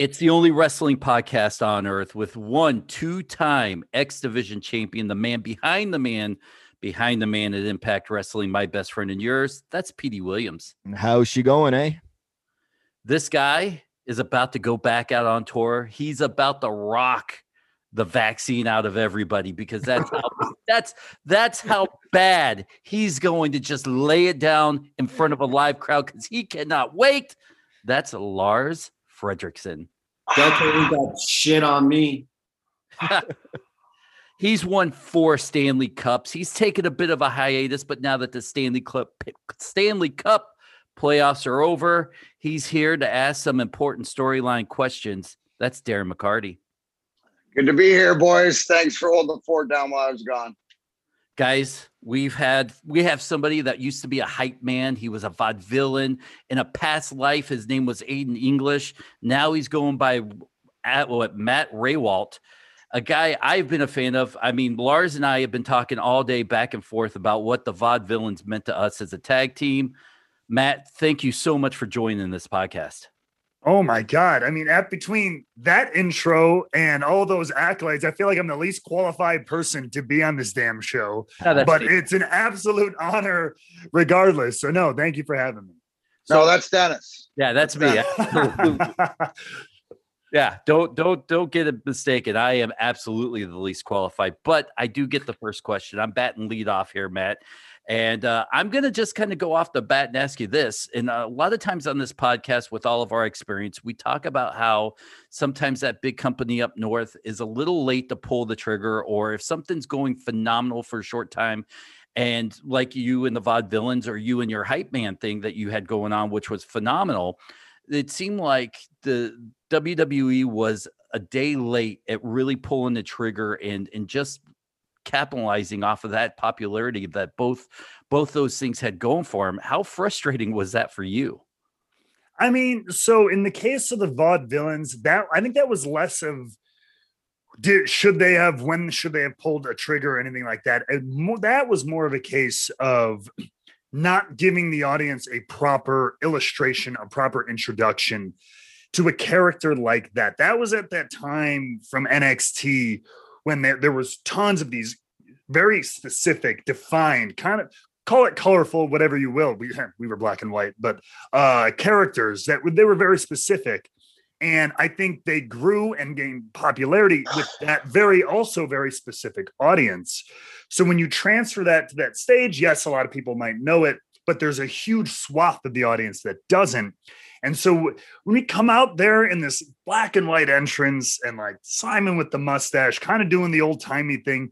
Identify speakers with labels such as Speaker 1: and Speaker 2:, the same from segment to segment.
Speaker 1: It's the only wrestling podcast on earth with one two time X Division champion, the man behind the man, behind the man at Impact Wrestling, my best friend and yours. That's Petey Williams.
Speaker 2: How's she going, eh?
Speaker 1: This guy is about to go back out on tour. He's about to rock the vaccine out of everybody because that's how that's that's how bad he's going to just lay it down in front of a live crowd because he cannot wait. That's Lars Frederiksen.
Speaker 3: Don't put that shit on me.
Speaker 1: He's won four Stanley Cups. He's taken a bit of a hiatus, but now that the Stanley Cup Stanley Cup playoffs are over, he's here to ask some important storyline questions. That's Darren McCarty.
Speaker 4: Good to be here, boys. Thanks for holding the fort down while I was gone.
Speaker 1: Guys, we've had we have somebody that used to be a hype man. He was a vaudevillain in a past life. His name was Aiden English. Now he's going by at what Matt Rehwoldt, a guy I've been a fan of. I mean, Lars and I have been talking all day back and forth about what the vaudevillains meant to us as a tag team. Matt, thank you so much for joining this podcast.
Speaker 5: Oh my God. I mean, at between that intro and all those accolades, I feel like I'm the least qualified person to be on this damn show. Oh, but it's an absolute honor regardless. So no, thank you for having me.
Speaker 4: So, no, that's Dennis.
Speaker 1: Yeah, that's me. yeah, don't don't don't get it mistaken. I am absolutely the least qualified, but I do get the first question. I'm batting lead off here, Matt. And uh, I'm going to just kind of go off the bat and ask you this. And a lot of times on this podcast, with all of our experience, we talk about how sometimes that big company up north is a little late to pull the trigger, or if something's going phenomenal for a short time, and like you and the vaudevillains, or you and your hype man thing that you had going on, which was phenomenal, it seemed like the WWE was a day late at really pulling the trigger and and just capitalizing off of that popularity that both both those things had going for him. How frustrating was that for you?
Speaker 5: I mean, so in the case of the vaudevillains, that I think that was less of did should they have when should they have pulled a trigger or anything like that. More, that was more of a case of not giving the audience a proper illustration, a proper introduction to a character like that. That was at that time from NXT when there, there was tons of these very specific, defined, kind of call it colorful, whatever you will. We we were black and white, but uh, characters that they were very specific, and I think they grew and gained popularity with that very also very specific audience. So when you transfer that to that stage, yes, a lot of people might know it, but there's a huge swath of the audience that doesn't. And so when we come out there in this black and white entrance and like Simon with the mustache, kind of doing the old timey thing,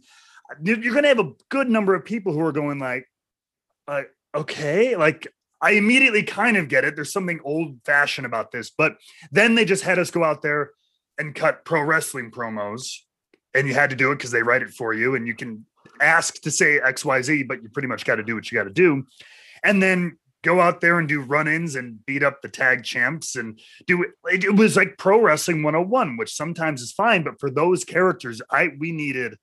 Speaker 5: you're going to have a good number of people who are going like, uh, okay, like I immediately kind of get it. There's something old fashioned about this, but then they just had us go out there and cut pro wrestling promos, and you had to do it because they write it for you, and you can ask to say X Y Z, but you pretty much got to do what you got to do, and then go out there and do run-ins and beat up the tag champs and do it. It was like pro wrestling 101, which sometimes is fine, but for those characters, I we needed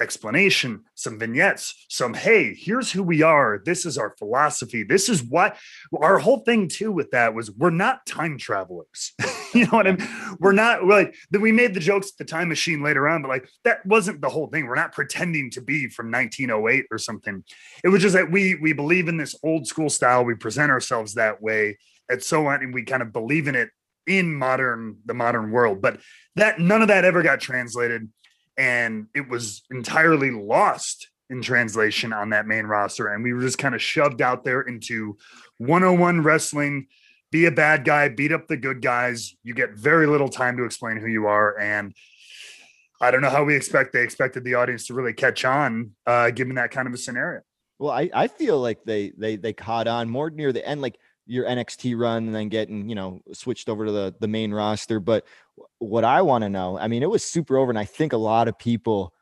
Speaker 5: explanation, some vignettes, some hey, here's who we are. This is our philosophy. This is what our whole thing too with that was we're not time travelers. you know what I mean? We're not like that we made the jokes at the time machine later on, but like that wasn't the whole thing. We're not pretending to be from 1908 or something. It was just that we we believe in this old school style. We present ourselves that way and so on, and we kind of believe in it in modern the modern world. But that none of that ever got translated and it was entirely lost in translation on that main roster. And we were just kind of shoved out there into 101 wrestling. Be a bad guy, beat up the good guys. You get very little time to explain who you are. And I don't know how we expect they expected the audience to really catch on, uh, given that kind of a scenario.
Speaker 2: Well, I, I feel like they they they caught on more near the end, like your NXT run and then getting, you know, switched over to the the main roster. But what I want to know, I mean, it was super over, and I think a lot of people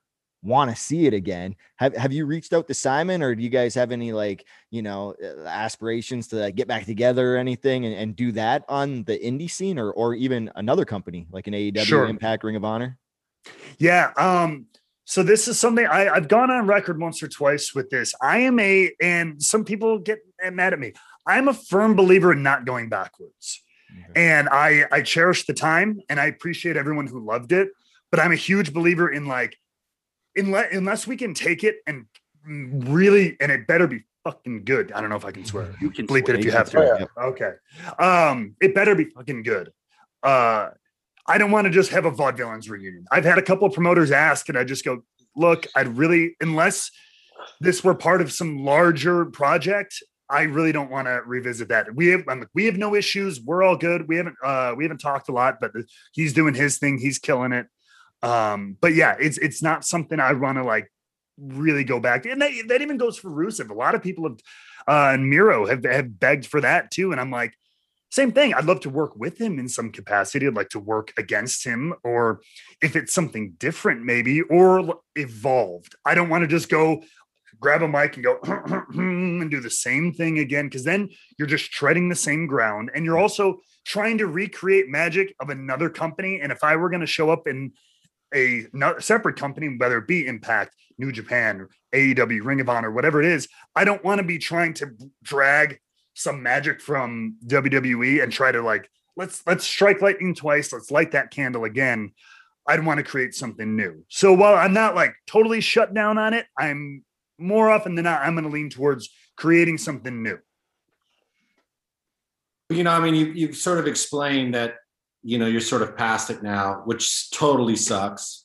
Speaker 2: want to see it again. Have have you reached out to Simon, or do you guys have any like you know uh, aspirations to get back together or anything and, and do that on the indie scene, or or even another company like an AEW, sure. Impact, Ring of Honor?
Speaker 5: Yeah. Um. So this is something I, I've gone on record once or twice with this. I am a, and some people get mad at me. I'm a firm believer in not going backwards and I I cherish the time and I appreciate everyone who loved it. But I'm a huge believer in like, unless unless we can take it and really, and it better be fucking good. I don't know if I can swear.
Speaker 1: You can
Speaker 5: bleep it if you have to.
Speaker 2: swear, yeah.
Speaker 5: Okay. Um, it better be fucking good. Uh, I don't want to just have a vaudevillains reunion. I've had a couple of promoters ask, and I just go, look, I'd really, unless this were part of some larger project, I really don't want to revisit that. We have I'm we have no issues. We're all good. We haven't uh we haven't talked a lot, but he's doing his thing. He's killing it. Um, but yeah, it's it's not something I want to like really go back to. And that, that even goes for Rusev. A lot of people have uh and Miro have, have begged for that too. And I'm like, same thing. I'd love to work with him in some capacity. I'd like to work against him, or if it's something different, maybe, or evolved. I don't want to just go grab a mic and go and do the same thing again, because then you're just treading the same ground and you're also trying to recreate magic of another company. And if I were going to show up in a separate company, whether it be Impact, New Japan, AEW, Ring of Honor, whatever it is, I don't want to be trying to drag some magic from WWE and try to like let's let's strike lightning twice, let's light that candle again. I'd want to create something new. So while I'm not like totally shut down on it, I'm more often than not I'm going to lean towards creating something new.
Speaker 3: You know, I mean, you you've sort of explained that, you know, you're sort of past it now, which totally sucks.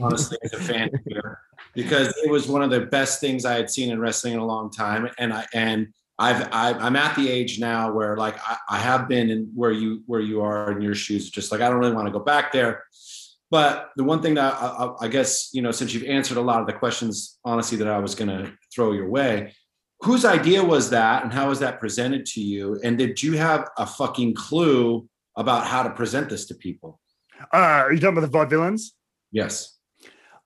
Speaker 3: Honestly, as a fan here, because it was one of the best things I had seen in wrestling in a long time, and I and I've I, I'm at the age now where like I, I have been in where you where you are in your shoes, just like I don't really want to go back there. But the one thing that I, I, I guess you know, since you've answered a lot of the questions, honestly, that I was going to throw your way, whose idea was that, and how was that presented to you? And did you have a fucking clue about how to present this to people?
Speaker 5: Uh, are you talking about the vaudevillains?
Speaker 3: Yes.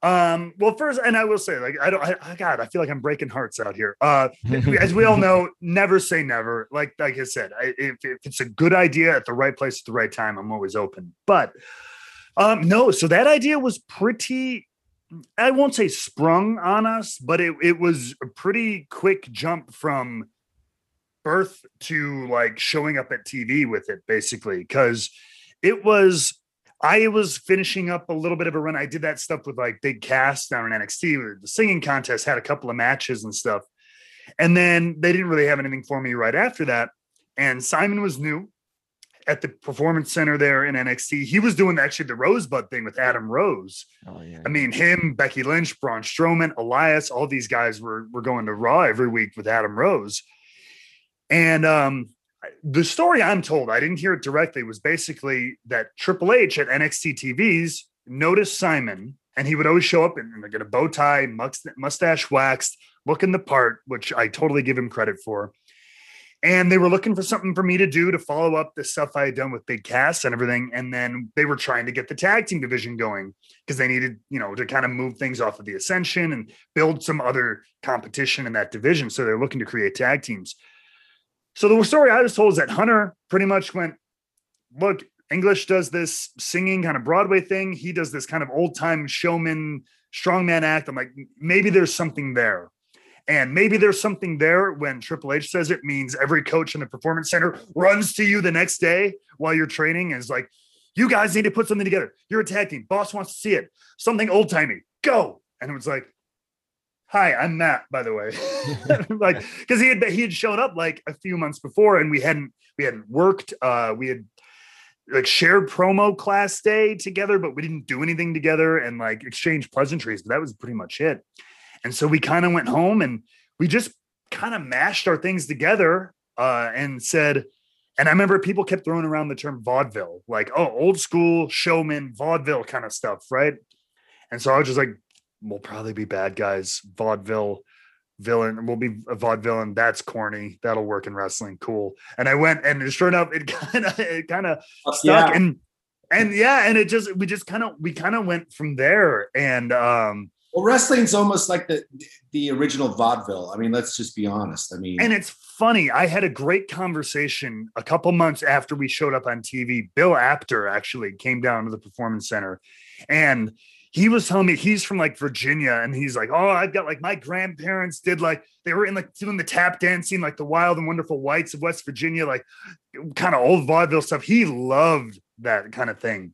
Speaker 5: Um, well, first, and I will say, like, I don't, I, I- God, I feel like I'm breaking hearts out here. Uh, as we all know, never say never. Like, like I said, I, if, if it's a good idea at the right place at the right time, I'm always open. But, um, no, so that idea was pretty. I won't say sprung on us, but it it was a pretty quick jump from birth to like showing up at TV with it, basically, because it was I was finishing up a little bit of a run. I did that stuff with like Big Cass down in NXT. The singing contest had a couple of matches and stuff. And then they didn't really have anything for me right after that. And Simon was new at the performance center there in NXT. He was doing actually the Rosebud thing with Adam Rose.
Speaker 2: Oh yeah.
Speaker 5: I mean, him, Becky Lynch, Braun Strowman, Elias, all these guys were were going to Raw every week with Adam Rose. And um, the story I'm told, I didn't hear it directly, was basically that Triple H at NXT TVs noticed Simon, and he would always show up in, in like a bow tie, mustache waxed, looking the part, which I totally give him credit for. And they were looking for something for me to do to follow up the stuff I had done with Big Cass and everything. And then they were trying to get the tag team division going because they needed, you know, to kind of move things off of the Ascension and build some other competition in that division. So they're looking to create tag teams. So the story I was told is that Hunter pretty much went, look, English does this singing kind of Broadway thing. He does this kind of old time showman, strongman act. I'm like, maybe there's something there. And maybe there's something there when Triple H says it means every coach in the performance center runs to you the next day while you're training and is like, you guys need to put something together. You're a tag team. Boss wants to see it. Something old timey. Go. And it was like, hi, I'm Matt, by the way. like, because he had he had shown up like a few months before and we hadn't we hadn't worked. Uh we had like shared promo class day together, but we didn't do anything together and like exchange pleasantries. But that was pretty much it. And so we kind of went home and we just kind of mashed our things together uh, and said, and I remember people kept throwing around the term vaudeville, like, oh, old school showman, vaudeville kind of stuff, right? And so I was just like, we'll probably be bad guys, vaudeville villain. We'll be a vaudeville vaudevillain. That's corny. That'll work in wrestling. Cool. And I went and turned out it kind of it kind of stuck
Speaker 3: Yeah.
Speaker 5: and and yeah, and it just we just kind of we kind of went from there. And um
Speaker 3: Well, wrestling's almost like the the original vaudeville. I mean, let's just be honest. I mean,
Speaker 5: And it's funny. I had a great conversation a couple months after we showed up on TV. Bill Apter actually came down to the performance center and he was telling me he's from like Virginia and he's like, Oh, I've got like my grandparents did like they were in like doing the tap dancing, like the wild and wonderful whites of West Virginia, like kind of old vaudeville stuff. He loved that kind of thing.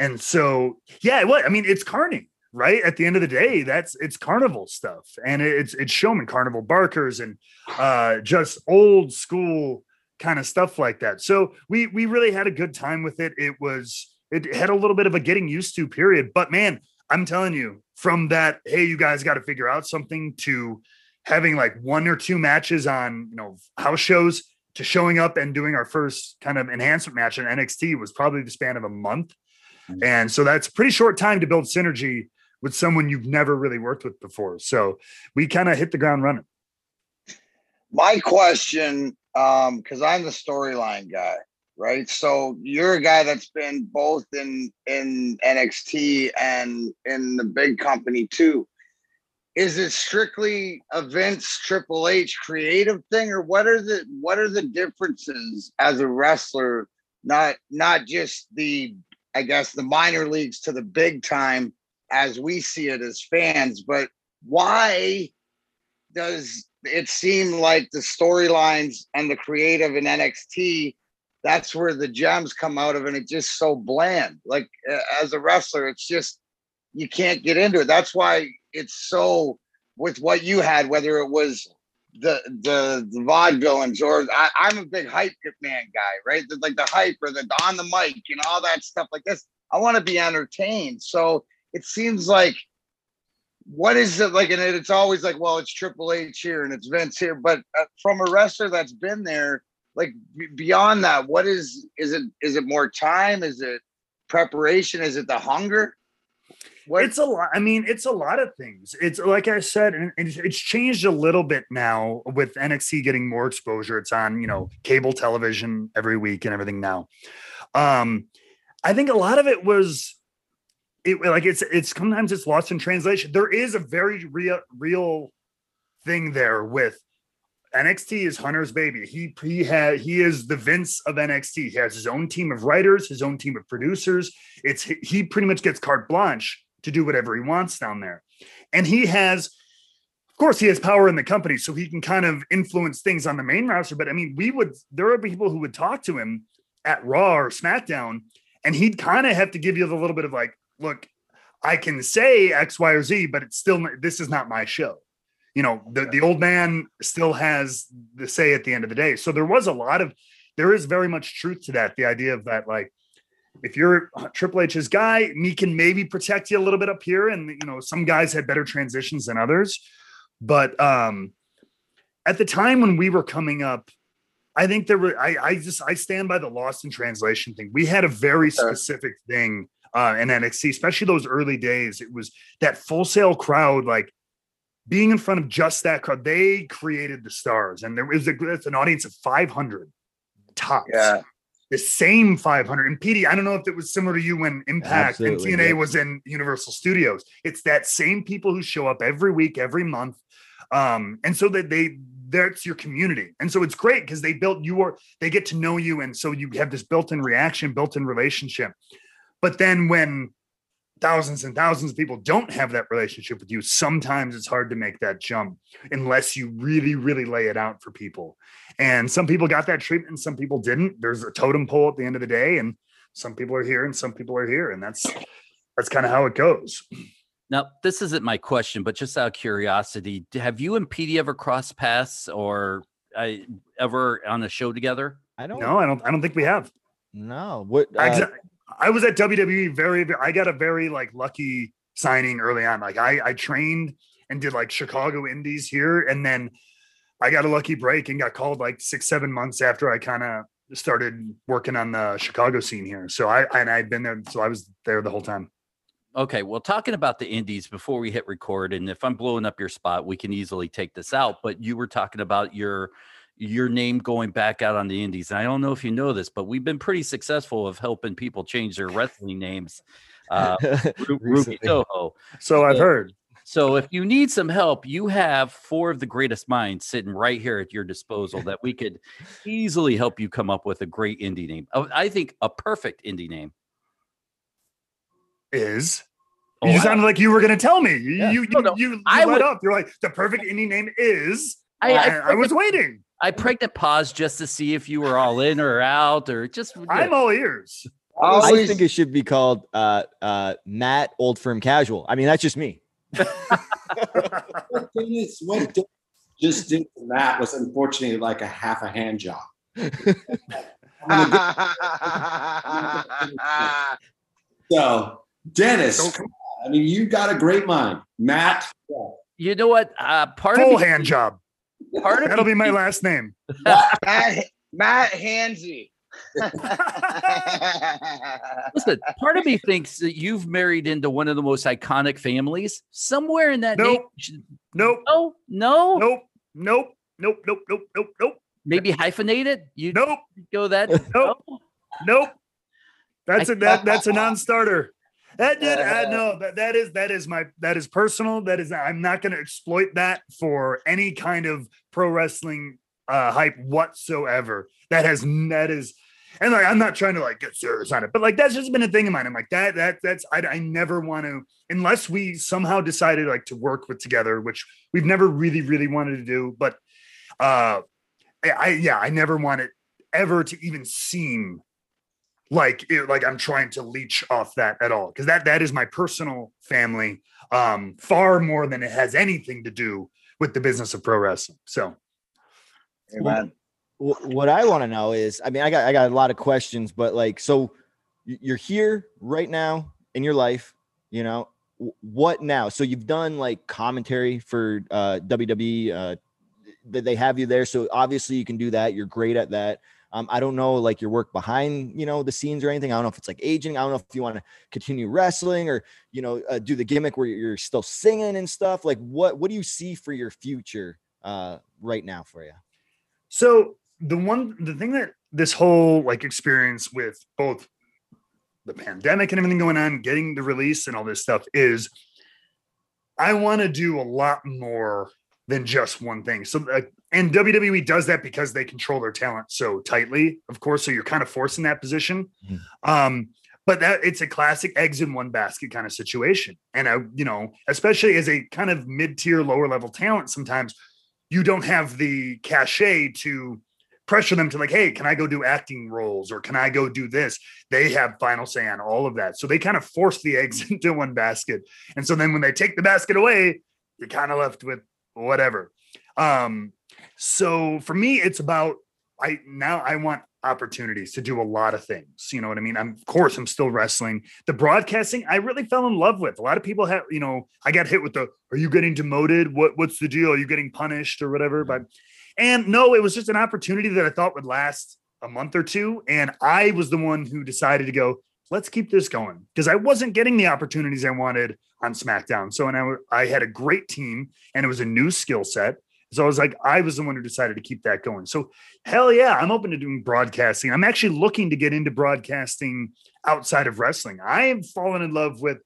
Speaker 5: And so, yeah, what I mean, it's carning, right? At the end of the day, that's it's carnival stuff and it's it's showman carnival barkers and uh just old school kind of stuff like that. So we we really had a good time with it. It was it had a little bit of a getting used to period, but man, I'm telling you, from that, hey, you guys got to figure out something to having like one or two matches on, you know, house shows to showing up and doing our first kind of enhancement match in NXT was probably the span of a month. Mm-hmm. And so that's pretty short time to build synergy with someone you've never really worked with before. So we kind of hit the ground running.
Speaker 4: My question, um, because I'm the storyline guy, right? So you're a guy that's been both in in NXT and in the big company too. Is it strictly a Vince Triple H creative thing, or what are the what are the differences as a wrestler? Not not just the I guess the minor leagues to the big time as we see it as fans, but why does it seem like the storylines and the creative in NXT that's where the gems come out of and it's just so bland. Like as a wrestler it's just you can't get into it. That's why it's so with what you had whether it was the the the vaudevillains or I, i'm a big hype man guy right? The, like the hype or the on the mic and all that stuff like this. I want to be entertained. So it seems like what is it like and it's always like well it's triple h here and it's vince here but uh, from a wrestler that's been there like beyond that what is is it is it more time? Is it preparation? Is it the hunger?
Speaker 5: What? it's a lot i mean it's a lot of things. It's like i said and it's changed a little bit now with nxt getting more exposure. It's on you know cable television every week and everything now. Um i think a lot of it was it like it's it's sometimes it's lost in translation there is a very real real thing there with NXT is Hunter's baby. He he had he is the Vince of NXT. He has his own team of writers, his own team of producers. It's he pretty much gets carte blanche to do whatever he wants down there. And he has of course he has power in the company so he can kind of influence things on the main roster, but I mean, we would there are people who would talk to him at Raw or SmackDown and he'd kind of have to give you the little bit of like, look, I can say X, Y, or Z, but it's still this is not my show. You know the, the old man still has the say at the end of the day. So there was a lot of there is very much truth to that the idea of that like if you're triple h's guy me can maybe protect you a little bit up here and you know some guys had better transitions than others. But um at the time when we were coming up i think there were i i just i stand by the lost in translation thing. We had a very specific thing uh in nxt especially those early days it was that full sail crowd like being in front of just that crowd, they created the stars, and there was a, an audience of 500 tops.
Speaker 4: Yeah.
Speaker 5: The same 500. And PD, I don't know if it was similar to you when Impact Absolutely, and TNA yeah. was in Universal Studios. It's that same people who show up every week, every month. Um, and so that they that's your community. And so it's great because they built you are they get to know you. And so you have this built-in reaction, built-in relationship. But then when thousands and thousands of people don't have that relationship with you, sometimes it's hard to make that jump unless you really, really lay it out for people. And some people got that treatment and some people didn't. There's a totem pole at the end of the day, and some people are here and some people are here. And that's that's kind of how it goes.
Speaker 1: Now, this isn't my question, but just out of curiosity, have you and PD ever crossed paths or uh, ever on a show together?
Speaker 5: I don't. No, I don't. I don't think we have.
Speaker 2: No. What?
Speaker 5: Uh, I was at WWE very, I got a very like lucky signing early on. Like I, I trained and did like Chicago Indies here, and then I got a lucky break and got called like six, seven months after I kind of started working on the Chicago scene here. So I and I'd been there, so I was there the whole time.
Speaker 1: Okay, well, talking about the indies before we hit record, and if I'm blowing up your spot, we can easily take this out. But you were talking about your your name going back out on the indies. And I don't know if you know this, but we've been pretty successful of helping people change their wrestling names. Uh, Ruby Soho.
Speaker 5: So I've heard.
Speaker 1: So if you need some help, you have four of the greatest minds sitting right here at your disposal that we could easily help you come up with a great indie name. I think a perfect indie name
Speaker 5: is
Speaker 1: Oh,
Speaker 5: you
Speaker 1: I-
Speaker 5: sounded like you were going to tell me. You
Speaker 2: Yeah.
Speaker 5: you, you,
Speaker 1: No, no.
Speaker 5: you, you
Speaker 1: I
Speaker 5: let
Speaker 1: would-
Speaker 5: up. You're like the perfect indie name is.
Speaker 1: I, I,
Speaker 5: I was waiting.
Speaker 1: I pregnant pause just to see if you were all in or out or just.
Speaker 5: I'm all ears.
Speaker 2: I think it should be called uh, uh, Matt Old Firm Casual. I mean, that's just me.
Speaker 3: What Dennis, what Dennis just did to Matt was unfortunately like a half a hand job. I'm gonna get- so, Dennis,
Speaker 5: So-
Speaker 3: come on. I mean, you got a great mind. Matt,
Speaker 1: You know what? Uh, part
Speaker 5: Full
Speaker 1: of me,
Speaker 5: hand job.
Speaker 1: Part of
Speaker 5: That'll
Speaker 1: me
Speaker 5: be my last name.
Speaker 4: Matt, Matt Hansy.
Speaker 1: Listen, part of me thinks that you've married into one of the most iconic families. Somewhere in that name,
Speaker 5: Nope. Nope.
Speaker 1: no, no,
Speaker 5: Nope. Nope. Nope. Nope. Nope. Nope. Nope.
Speaker 1: maybe hyphenated. You
Speaker 5: Nope.
Speaker 1: go that.
Speaker 5: Nope.
Speaker 1: no?
Speaker 5: Nope. That's
Speaker 1: I-
Speaker 5: a that that's a non-starter. That did uh, no that that is that is my that is personal. That is I'm not going to exploit that for any kind of pro wrestling uh hype whatsoever. That has that is and like I'm not trying to like get serious on it, but like that's just been a thing of mine. I'm like that that that's I, I never want to unless we somehow decided like to work with together, which we've never really really wanted to do. But uh I, I yeah I never want it ever to even seem like it, like I'm trying to leech off that at all because that that is my personal family um far more than it has anything to do with the business of pro wrestling. So
Speaker 2: what I want to know is, I mean, I got I got a lot of questions, but like, so you're here right now in your life, you know, what now? So you've done like commentary for uh, WWE. Uh, that they have you there, so obviously you can do that. You're great at that. Um, I don't know like your work behind you know the scenes or anything. I don't know if it's like aging. I don't know if you want to continue wrestling or you know uh, do the gimmick where you're still singing and stuff. Like what what do you see for your future uh, right now for you?
Speaker 5: So the one the thing that this whole like experience with both the pandemic and everything going on, getting the release and all this stuff is I want to do a lot more than just one thing. So uh, and WWE does that because they control their talent so tightly, of course. So you're kind of forced in that position.
Speaker 2: Mhm.
Speaker 5: Um, but that it's a classic eggs in one basket kind of situation. And I, you know, especially as a kind of mid-tier, lower level talent, sometimes you don't have the cachet to pressure them to like, hey, can I go do acting roles or can I go do this? They have final say on all of that. So they kind of force the eggs into one basket. And so then when they take the basket away, you're kind of left with whatever. Um, so for me, it's about I now I want opportunities to do a lot of things. You know what I mean? I'm of course I'm still wrestling. The broadcasting, I really fell in love with. A lot of people have, you know, I got hit with the are you getting demoted? What what's the deal? Are you getting punished or whatever? Mm-hmm. But and no, it was just an opportunity that I thought would last a month or two. And I was the one who decided to go, let's keep this going. Because I wasn't getting the opportunities I wanted on SmackDown. So and I, I had a great team and it was a new skill set. So I was like, I was the one who decided to keep that going. So hell yeah, I'm open to doing broadcasting. I'm actually looking to get into broadcasting outside of wrestling. I am falling in love with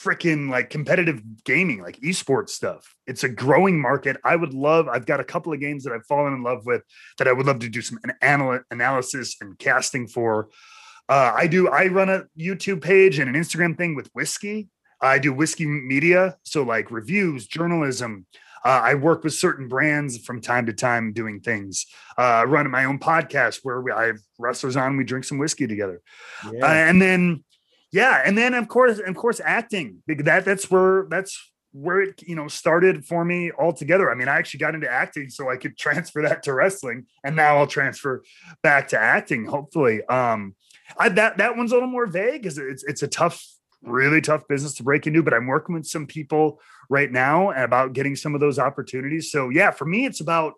Speaker 5: freaking like competitive gaming, like esports stuff. It's a growing market. I would love, I've got a couple of games that I've fallen in love with that I would love to do some anal- analysis and casting for. Uh, I do, I run a YouTube page and an Instagram thing with whiskey. I do whiskey media. So like reviews, journalism, uh, I work with certain brands from time to time doing things. Uh, I run my own podcast where we, I have wrestlers on. We drink some whiskey together, uh, and then yeah, and then of course, of course, acting. That that's where that's where it you know started for me altogether. I mean, I actually got into acting so I could transfer that to wrestling, and now I'll transfer back to acting. Hopefully, um, I that that one's a little more vague because it's it's a tough really tough business to break into but i'm working with some people right now about getting some of those opportunities so yeah for me it's about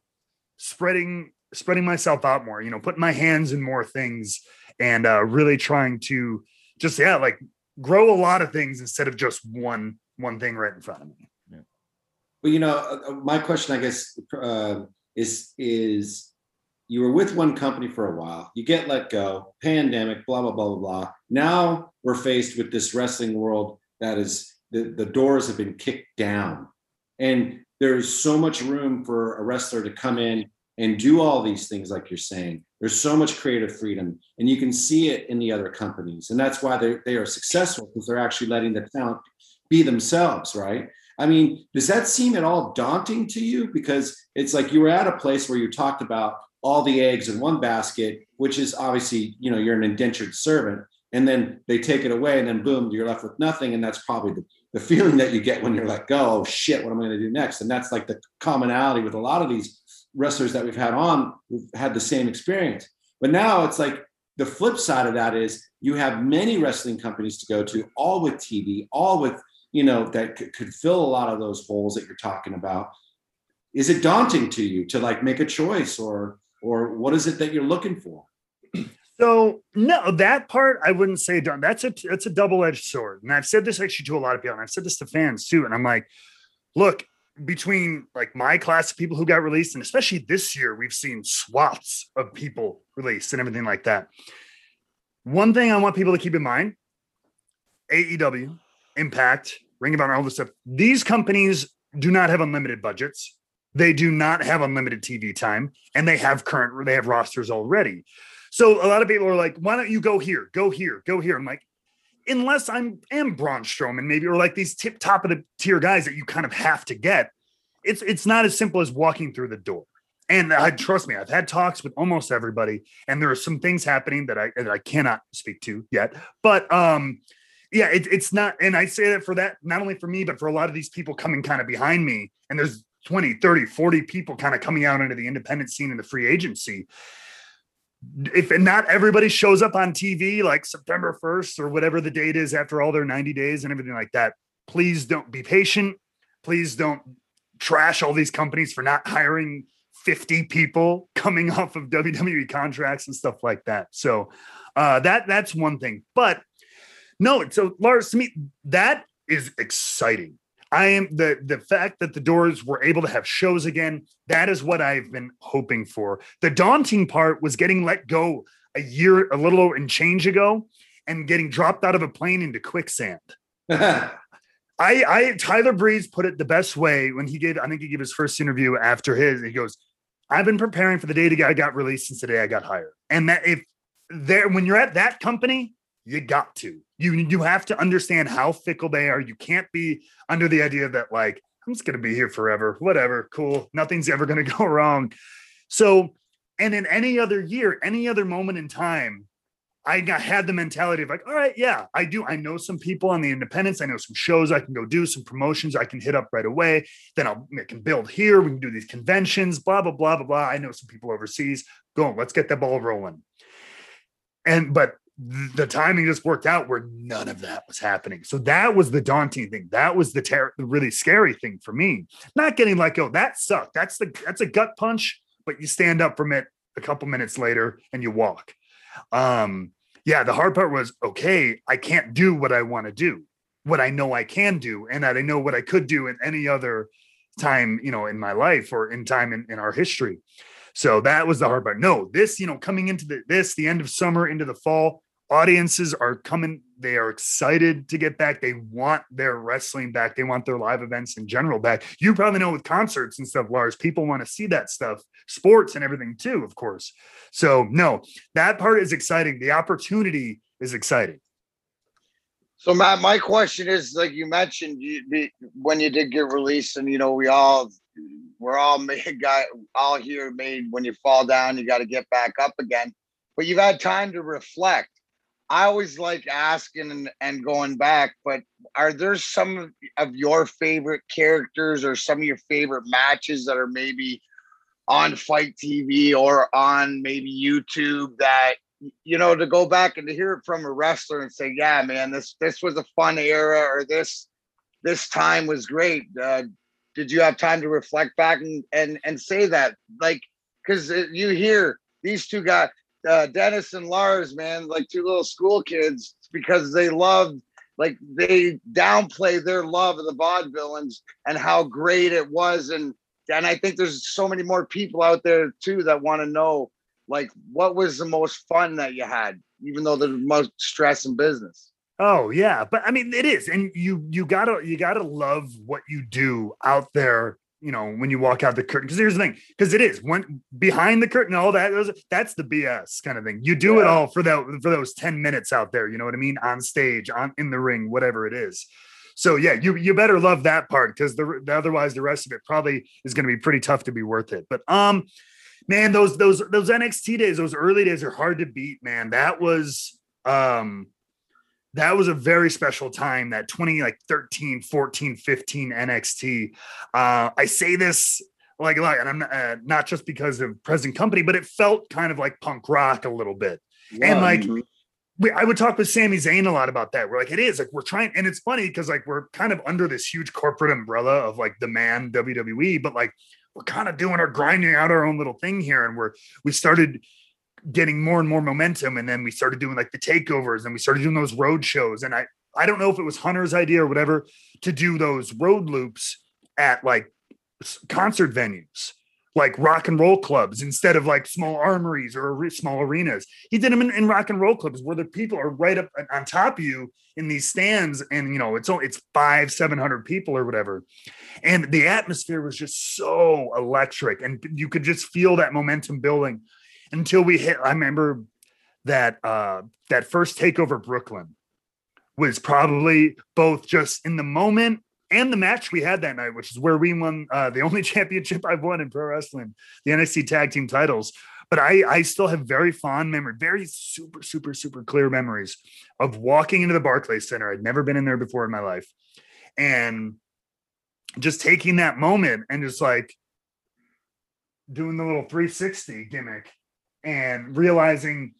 Speaker 5: spreading spreading myself out more you know putting my hands in more things and uh really trying to just yeah like grow a lot of things instead of just one one thing right in front of me Yeah.
Speaker 3: Well, you know, uh, uh, my question, I guess, uh, is is you were with one company for a while, you get let go, pandemic, blah blah blah blah blah. Now we're faced with this wrestling world that is the the doors have been kicked down, and there is so much room for a wrestler to come in and do all these things, like you're saying. There's so much creative freedom, and you can see it in the other companies, and that's why they they are successful because they're actually letting the talent be themselves, right? I mean, does that seem at all daunting to you? Because it's like you were at a place where you talked about all the eggs in one basket, which is obviously, you know, you're an indentured servant, and then they take it away, and then boom, you're left with nothing. And that's probably the, the feeling that you get when you're let go. Oh shit, what am I going to do next? And that's like the commonality with a lot of these wrestlers that we've had on, who've had the same experience. But now it's like the flip side of that is you have many wrestling companies to go to, all with TV, all with you know that could, could fill a lot of those holes that you're talking about. Is it daunting to you to like make a choice, or or what is it that you're looking for?
Speaker 5: So no, that part I wouldn't say done. That's a that's a double edged sword, and I've said this actually to a lot of people, and I've said this to fans too. And I'm like, look, between like my class of people who got released, and especially this year, we've seen swaths of people released and everything like that. One thing I want people to keep in mind: AEW, Impact, Ring of Honor, all this stuff. These companies do not have unlimited budgets. They do not have unlimited TV time, and they have current they have rosters already. So a lot of people are like, "Why don't you go here? Go here? Go here?" I'm like, unless I'm am Braun Strowman, maybe, or like these tip top of the tier guys that you kind of have to get. It's it's not as simple as walking through the door. And I trust me, I've had talks with almost everybody, and there are some things happening that I that I cannot speak to yet. But um, yeah, it, it's not, and I say that for that not only for me, but for a lot of these people coming kind of behind me. And there's 20, 30, 40 people kind of coming out into the independent scene and the free agency if not everybody shows up on TV like September 1st or whatever the date is after all their 90 days and everything like that, please don't be patient. Please don't trash all these companies for not hiring 50 people coming off of WWE contracts and stuff like that. So uh, that that's one thing. But no, so Lars, to me, that is exciting. I am the the fact that the doors were able to have shows again. That is what I've been hoping for. The daunting part was getting let go a year, a little and change ago, and getting dropped out of a plane into quicksand. I, I Tyler Breeze put it the best way when he gave. I think he gave his first interview after his. He goes, "I've been preparing for the day I got released since the day I got hired." And that if there, when you're at that company, you got to. You you have to understand how fickle they are. You can't be under the idea that like I'm just going to be here forever. Whatever, cool. Nothing's ever going to go wrong. So, and in any other year, any other moment in time, I got, had the mentality of like, all right, yeah, I do. I know some people on the independents. I know some shows I can go do, some promotions I can hit up right away. Then I'll I can build here. We can do these conventions, blah, blah, blah, blah, blah. I know some people overseas. Go, let's get the ball rolling. And but the timing just worked out where none of that was happening. So that was the daunting thing. That was the, ter- the really scary thing for me. Not getting let go. That sucked. That's the that's a gut punch, but you stand up from it a couple minutes later and you walk. Um, yeah, the hard part was okay, I can't do what I want to do, what I know I can do, and that I know what I could do in any other time, you know, in my life or in time in, in our history. So that was the hard part. No, this, you know, coming into the, this, the end of summer into the fall, audiences are coming. They are excited to get back. They want their wrestling back. They want their live events in general back. You probably know with concerts and stuff, Lars, people want to see that stuff, sports and everything too, of course. So, no, that part is exciting. The opportunity is exciting.
Speaker 4: So, Matt, my question is like you mentioned, you, when you did get released, and you know, we all we're all made guy all here made when you fall down you got to get back up again. But you've had time to reflect. I always like asking and, and going back but are there some of your favorite characters or some of your favorite matches that are maybe on fight tv or on maybe youtube that you know to go back and to hear it from a wrestler and say yeah man this this was a fun era or this this time was great. Uh, did you have time to reflect back and and and say that? Like because you hear these two guys uh, dennis and lars man like two little school kids because they loved like they downplay their love of the vaudevillains and how great it was. And and i think there's so many more people out there too that want to know like what was the most fun that you had even though there's most stress in business
Speaker 5: Oh yeah, but I mean it is, and you you gotta you gotta love what you do out there. You know when you walk out the curtain, because here's the thing, because it is when behind the curtain, all that that's the BS kind of thing. You do yeah. it all for that for those ten minutes out there. You know what I mean? On stage, on in the ring, whatever it is. So yeah, you you better love that part because the, the otherwise the rest of it probably is going to be pretty tough to be worth it. But um, man, those those those NXT days, those early days are hard to beat. Man, that was um that was a very special time that 20 like 13 14 15 nxt uh i say this like like and i'm not, uh, not just because of present company but it felt kind of like punk rock a little bit and like
Speaker 4: Mhm.
Speaker 5: we, I would talk with Sami Zayn a lot about that. We're like, it is like we're trying, and it's funny because like we're kind of under this huge corporate umbrella of like the man WWE, but like we're kind of doing our grinding out our own little thing here, and we're we started getting more and more momentum, and then we started doing like the takeovers, and we started doing those road shows, and I I don't know if it was Hunter's idea or whatever to do those road loops at like concert venues. Like rock and roll clubs instead of like small armories or small arenas he did them in, in rock and roll clubs where the people are right up on- top of you in these stands and you know it's only it's five seven hundred people or whatever and the atmosphere was just so electric and you could just feel that momentum building until we hit i remember that uh that first takeover brooklyn was probably both just in the moment and the match we had that night, which is where we won uh, the only championship I've won in pro wrestling, the NXT tag team titles but I, I still have very fond memory, very super, super, super clear memories of walking into the Barclays Center. I'd never been in there before in my life. And just taking that moment and just like doing the little 360 gimmick and realizing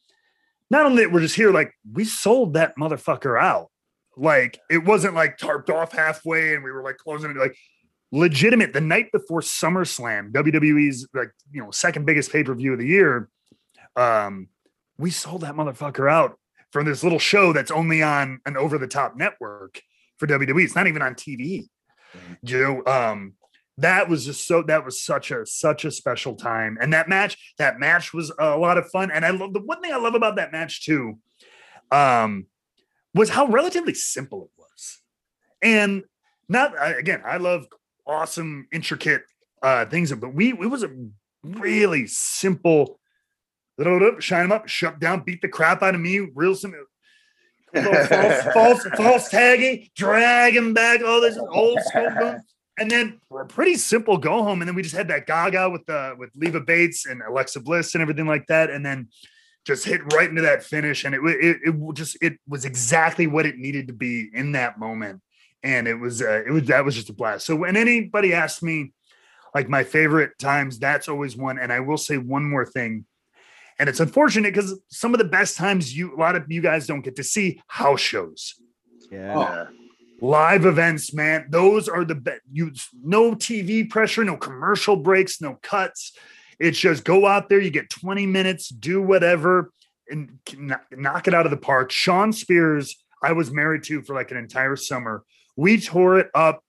Speaker 5: not only that we're just here, like we sold that motherfucker out. Like it wasn't like tarped off halfway and we were like closing it like legitimate the night before SummerSlam, WWE's like you know second biggest pay per view of the year. Um, we sold that motherfucker out for this little show that's only on an over the top network for WWE. It's not even on TV. You know, um, that was just so that was such a such a special time, and that match that match was a lot of fun. And I love the one thing I love about that match too, um, was how relatively simple it was, and not again. I love awesome, intricate uh things, but we it was a really simple. Up, shine them up, shut down, beat the crap out of me, real simple. Little false, false, false tagging, drag him back, all this old school, boom. And then a pretty simple go home. And then we just had that Gaga with the with Leva Bates and Alexa Bliss and everything like that, and then just hit right into that finish. And it it, it just it was exactly what it needed to be in that moment and it was uh, it was that was just a blast. So when anybody asks me like my favorite times, that's always one. And I will say one more thing, and it's unfortunate because some of the best times you a lot of you guys don't get to see house shows,
Speaker 2: Yeah.
Speaker 4: Yeah.
Speaker 5: Live events. Man, those are the best. You no TV pressure, no commercial breaks, no cuts. It's just go out there. You get twenty minutes, do whatever, and knock- knock it out of the park. Shawn Spears, I was married to for like an entire summer we tore it up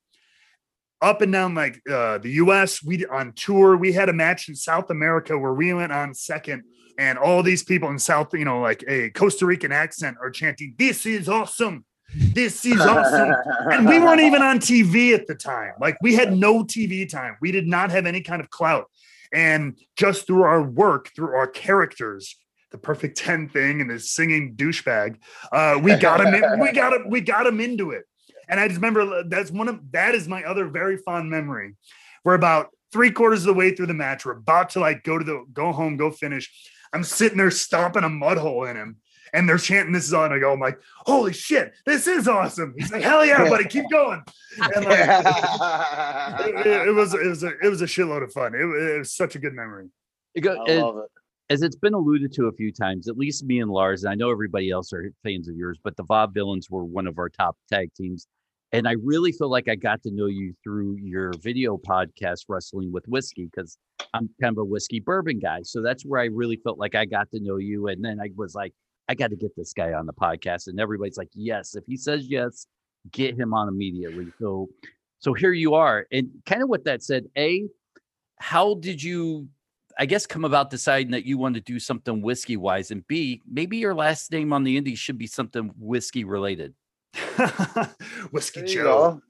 Speaker 5: up and down like uh the US we on tour we had a match in South America where we went on second and all these people in South you know like a Costa Rican accent are chanting this is awesome this is awesome and we weren't even on TV at the time like we had no TV time we did not have any kind of clout and just through our work through our characters the perfect 10 thing and this singing douchebag uh we got him in, we got him we got him into it and I just remember that's one of that is my other very fond memory. We're about three quarters of the way through the match. We're about to like go to the go home, go finish. I'm sitting there stomping a mud hole in him. And they're chanting this is on. I go, I'm like, holy shit, this is awesome. He's like, hell yeah, buddy, keep going. And like, it, it- it was it was a it was a shitload of fun. It, it was such a good memory.
Speaker 1: Go-
Speaker 4: I love it.
Speaker 1: as it's been alluded to a few times, at least me and Lars, and I know everybody else are fans of yours, but the Vaudevillains were one of our top tag teams. And I really feel like I got to know you through your video podcast, Wrestling with Whiskey, because I'm kind of a whiskey bourbon guy. So that's where I really felt like I got to know you. And then I was like, I got to get this guy on the podcast. And everybody's like, yes, if he says yes, get him on immediately. So, so here you are. And kind of what that said, A, how did you, I guess, come about deciding that you want to do something whiskey wise? And B, maybe your last name on the indies should be something whiskey related.
Speaker 5: Whiskey
Speaker 4: There you
Speaker 5: Joe.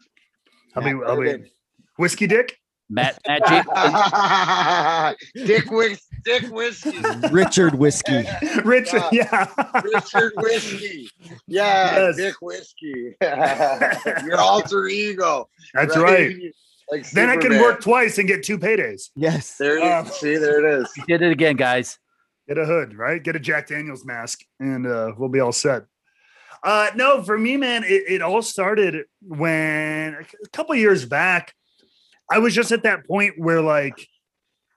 Speaker 5: I'll
Speaker 2: Yeah,
Speaker 5: be, I'll
Speaker 2: put it
Speaker 5: be
Speaker 2: in.
Speaker 5: Whiskey Dick.
Speaker 1: Matt, Matt James,
Speaker 4: Dick Whis- Dick Whiskey.
Speaker 2: Richard Whiskey.
Speaker 5: Richard, yeah.
Speaker 4: Richard Whiskey. Yeah,
Speaker 5: Yes.
Speaker 4: Dick Whiskey. Your alter ego.
Speaker 5: That's right.
Speaker 4: Like
Speaker 5: Then I can work twice and get two paydays.
Speaker 2: Yes.
Speaker 4: There it
Speaker 5: Um,
Speaker 4: is. See, there it is.
Speaker 1: he did it again, guys.
Speaker 5: Get a hood, right? Get a Jack Daniels mask, and uh, we'll be all set. Uh, no, for me, man, it, it all started when a couple years back. I was just at that point where, like,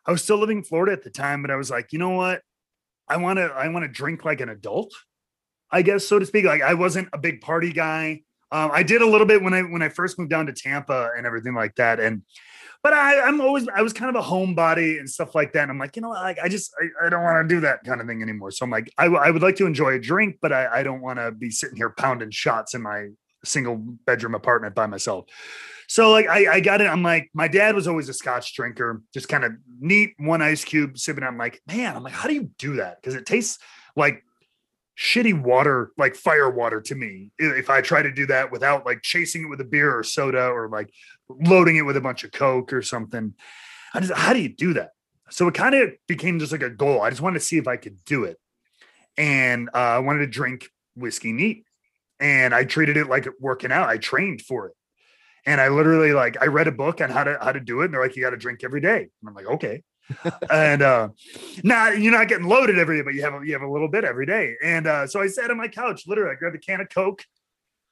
Speaker 5: I was still living in Florida at the time, but I was like, you know what? I want to, I want to drink like an adult, I guess, so to speak. Like, I wasn't a big party guy. Um, I did a little bit when I when I first moved down to Tampa and everything like that, and but I, I'm always I was kind of a homebody and stuff like that. And I'm like, you know, like I just I, I don't want to do that kind of thing anymore. So I'm like, I, I would like to enjoy a drink, but I, I don't want to be sitting here pounding shots in my single bedroom apartment by myself. So like I, I got it. I'm like, my dad was always a scotch drinker, just kind of neat, one ice cube sipping. I'm like, man, I'm like, how do you do that? Because it tastes like shitty water, like fire water to me. If I try to do that without like chasing it with a beer or soda or like loading it with a bunch of Coke or something. I just, how do you do that? So it kind of became just like a goal. I just wanted to see if I could do it. And uh, I wanted to drink whiskey neat. And I treated it like working out. I trained for it. And I literally like I read a book on how to how to do it. And they're like, you got to drink every day. And I'm like, okay. and uh not you're not getting loaded every day, but you have a, you have a little bit every day. And uh so I sat on my couch, literally, I grabbed a can of Coke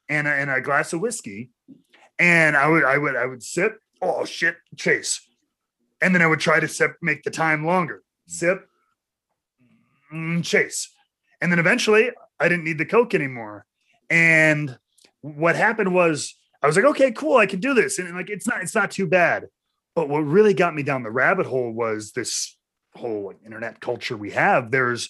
Speaker 5: and a, and a glass of whiskey, and I would I would I would sip. Oh shit, chase, and then I would try to sip, make the time longer. Sip, mm, chase, and then eventually I didn't need the Coke anymore. And what happened was I was like, okay, cool, I can do this, and like it's not it's not too bad. But what really got me down the rabbit hole was this whole like, internet culture we have. There's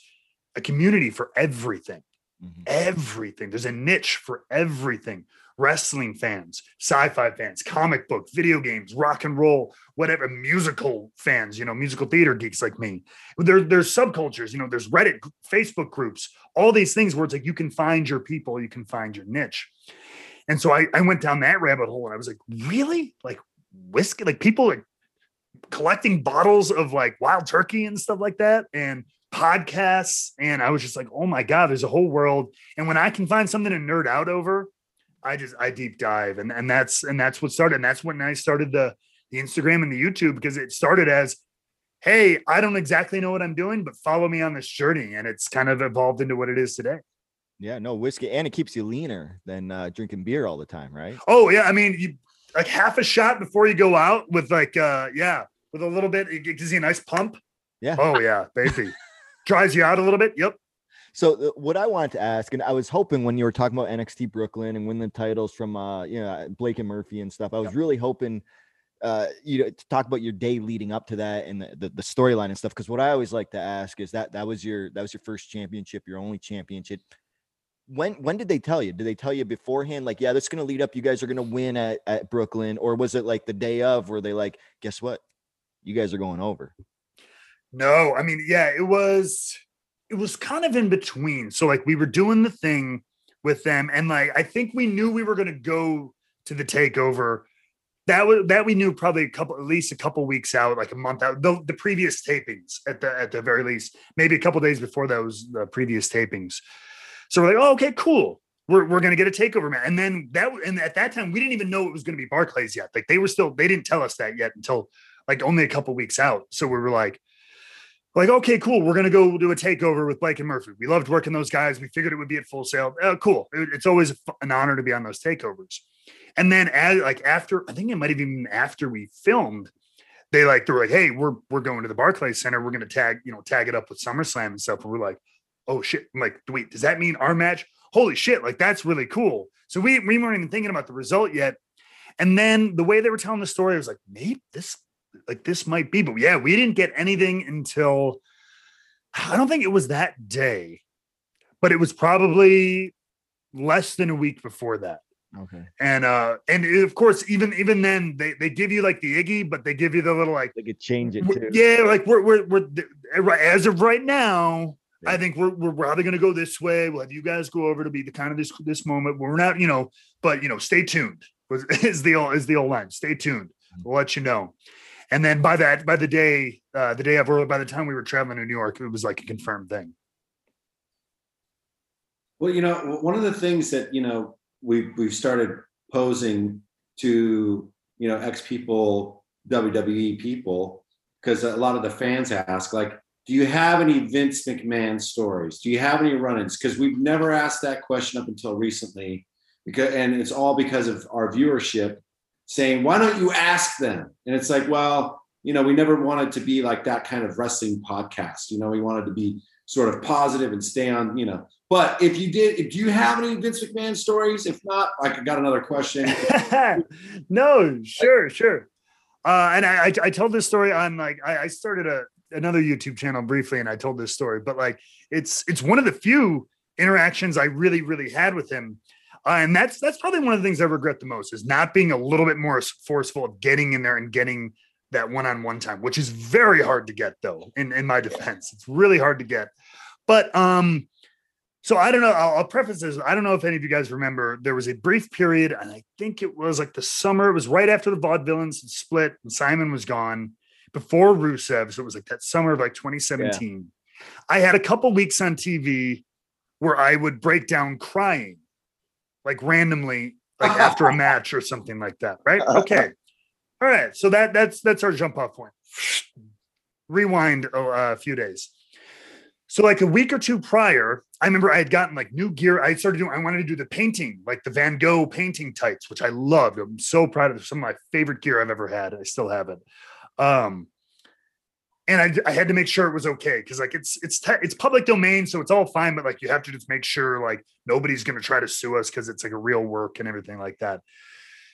Speaker 5: a community for everything
Speaker 2: Mhm.
Speaker 5: everything. There's a niche for everything. Wrestling fans, sci-fi fans, comic book, video games, rock and roll, whatever, musical fans, you know, musical theater geeks like me. There, there's subcultures, you know, there's Reddit, Facebook groups, all these things where it's like you can find your people, you can find your niche. And so I, I went down that rabbit hole and I was like, really? Like whiskey, like people are collecting bottles of like wild turkey and stuff like that. And podcasts and I was just like, oh my god, there's a whole world. And when I can find something to nerd out over, I just I deep dive and and that's and that's what started. And that's when I started the the Instagram and the YouTube because it started as, hey, I don't exactly know what I'm doing, but follow me on this journey, and it's kind of evolved into what it is today.
Speaker 2: Yeah, no whiskey, and it keeps you leaner than uh, drinking beer all the time, right?
Speaker 5: Oh yeah, I mean, you like half a shot before you go out with like uh yeah, with a little bit, it gives you a nice pump.
Speaker 2: Yeah.
Speaker 5: Oh yeah, baby. Dries you out a little bit. Yep.
Speaker 2: So uh, what I wanted to ask, and I was hoping when you were talking about NXT Brooklyn and winning the titles from uh, you know Blake and Murphy and stuff, I was really hoping uh you know to talk about your day leading up to that and the, the, the storyline and stuff. Because what I always like to ask is that that was your that was your first championship, your only championship. When when did they tell you? Did they tell you beforehand, like, yeah, that's gonna lead up, you guys are gonna win at, at Brooklyn, or was it like the day of where they like, guess what? You guys are going over.
Speaker 5: No, I mean, yeah, it was it was kind of in between. So like we were doing the thing with them, and like I think we knew we were gonna go to the takeover. That was that we knew probably a couple, at least a couple weeks out, like a month out. The, the previous tapings at the at the very least, maybe a couple days before those the previous tapings. So we're like, oh, okay, cool. We're, we're gonna get a takeover man. And then that and at that time we didn't even know it was gonna be Barclays yet. Like they were still they didn't tell us that yet until like only a couple weeks out. So we were like, like, okay, cool. We're gonna go do a takeover with Blake and Murphy. We loved working those guys. We figured it would be at Full Sail. Oh, cool. It- it's always an honor to be on those takeovers. And then as like after, I think it might have been after we filmed, they like they're like, hey, we're we're going to the Barclays Center. We're gonna tag, you know, tag it up with SummerSlam and stuff. And we're like, oh shit. I'm like, wait, does that mean our match? Holy shit, like that's really cool. So we we weren't even thinking about the result yet. And then the way they were telling the story, I was like, maybe this like this might be, but yeah, we didn't get anything until I don't think it was that day, but it was probably less than a week before that.
Speaker 2: Okay.
Speaker 5: And uh and of course, even even then they they give you like the Iggy, but they give you the little like
Speaker 2: They could change it too.
Speaker 5: yeah, like we're we're we're as of right now. I think we're we're probably going to go this way. We'll have you guys go over to be the kind of this this moment. We're not, you know, but you know, stay tuned. Was is the old is the old line. Stay tuned. We'll let you know. And then by that, by the day, uh, the day of, or by the time we were traveling to New York, it was like a confirmed thing.
Speaker 3: Well, you know, one of the things that you know we've we've started posing to you know ex people, WWE people, because a lot of the fans ask, like, do you have any Vince McMahon stories? Do you have any run-ins? Because we've never asked that question up until recently, because and it's all because of our viewership saying, why don't you ask them? And it's like, well, you know, we never wanted to be like that kind of wrestling podcast. You know, we wanted to be sort of positive and stay on, you know. But if you did, do you have any Vince McMahon stories? If not, I got another question.
Speaker 5: no, sure, sure. Uh, and I, I, I told this story on like I, I started a another YouTube channel briefly, and I told this story, but like it's it's one of the few interactions I really really had with him, uh, and that's that's probably one of the things I regret the most is not being a little bit more forceful of getting in there and getting that one on one time, which is very hard to get though. In in my defense, it's really hard to get, but um so I don't know. I'll, I'll, preface this. I don't know if any of you guys remember. There was a brief period, and I think it was like the summer. It was right after the Vaudevillains had split and Simon was gone, before Rusev. So it was like that summer of like 2017. Yeah. I had a couple weeks on TV where I would break down crying, like randomly, like after a match or something like that. Right? Okay. All right. So that that's that's our jump off point. Rewind a, a few days. So like a week or two prior, I remember I had gotten like new gear. I started doing, I wanted to do the painting, like the Van Gogh painting tights, which I loved. I'm so proud of some of my favorite gear I've ever had. I still have it. Um, and I, I had to make sure it was okay because like it's it's te- it's public domain, so it's all fine. But like you have to just make sure like nobody's going to try to sue us because it's like a real work and everything like that.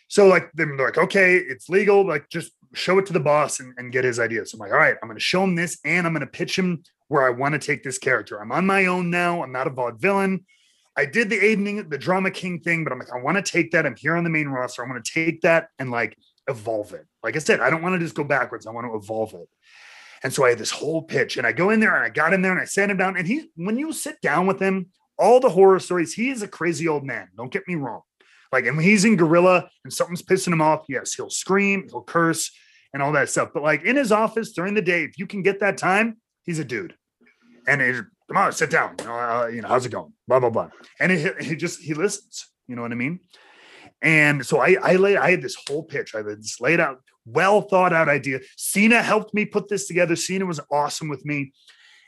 Speaker 5: So like they're like, okay, it's legal. Like just show it to the boss and, and get his ideas. So I'm like, all right, I'm going to show him this and I'm going to pitch him where I want to take this character. I'm on my own now. I'm not a vaudevillain. I did the evening the drama king thing, but I'm like, I want to take that. I'm here on the main roster. I want to take that and like evolve it. Like I said, I don't want to just go backwards. I want to evolve it. And so I had this whole pitch, and I go in there and I got in there and I sat him down. And he, when you sit down with him, all the horror stories, he is a crazy old man. Don't get me wrong. Like, and he's in gorilla and something's pissing him off, yes, he'll scream, he'll curse, and all that stuff. But like in his office during the day, if you can get that time, he's a dude and he come on, sit down. You know, uh, you know, how's it going? Blah blah blah. And he, he just he listens. You know what I mean? And so I I laid I had this whole pitch. I had laid out, well thought out idea. Cena helped me put this together. Cena was awesome with me.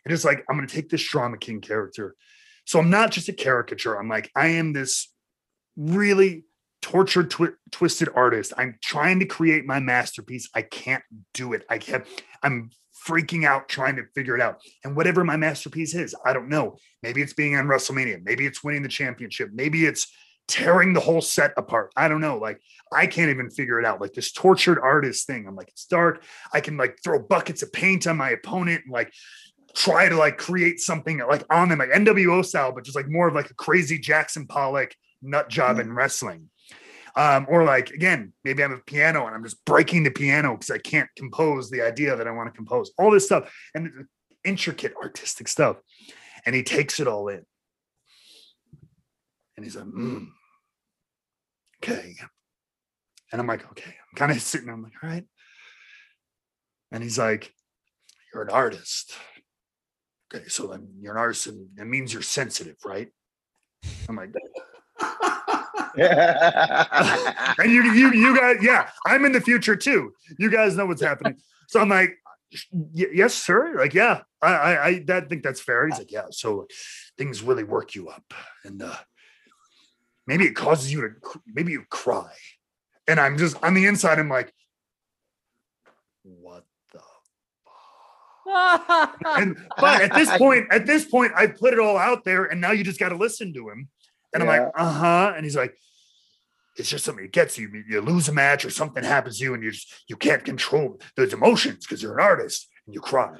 Speaker 5: And it's like I'm going to take this drama king character. So I'm not just a caricature. I'm like I am this really tortured, twi- twisted artist. I'm trying to create my masterpiece. I can't do it. I can't. I'm freaking out trying to figure it out. And whatever my masterpiece is, I don't know. Maybe it's being on WrestleMania. Maybe it's winning the championship. Maybe it's tearing the whole set apart. I don't know. Like I can't even figure it out. Like this tortured artist thing. I'm like, it's dark. I can like throw buckets of paint on my opponent and like try to like create something like on them, like NWO style, but just like more of like a crazy Jackson Pollock nut job in mm. wrestling. Um, or like again, maybe I'm a piano and I'm just breaking the piano because I can't compose the idea that I want to compose. All this stuff and intricate artistic stuff. And he takes it all in. And he's like, mm, okay. And I'm like, okay. I'm kind of sitting there. I'm like, all right. And he's like, you're an artist. Okay, so then you're an artist, and it means you're sensitive, right? I'm like, yeah. and you, you, you guys, yeah, I'm in the future too. You guys know what's happening. So I'm like, yes, sir. Like, yeah, I, I, I that, think that's fair. He's like, yeah. So things really work you up, and uh, maybe it causes you to, maybe you cry. And I'm just on the inside. I'm like, what the? and but at this point, at this point, I put it all out there, and now you just got to listen to him. And yeah. I'm like, uh huh. And he's like, it's just something that gets you. You lose a match or something happens to you, and you just you can't control those emotions because you're an artist and you cry.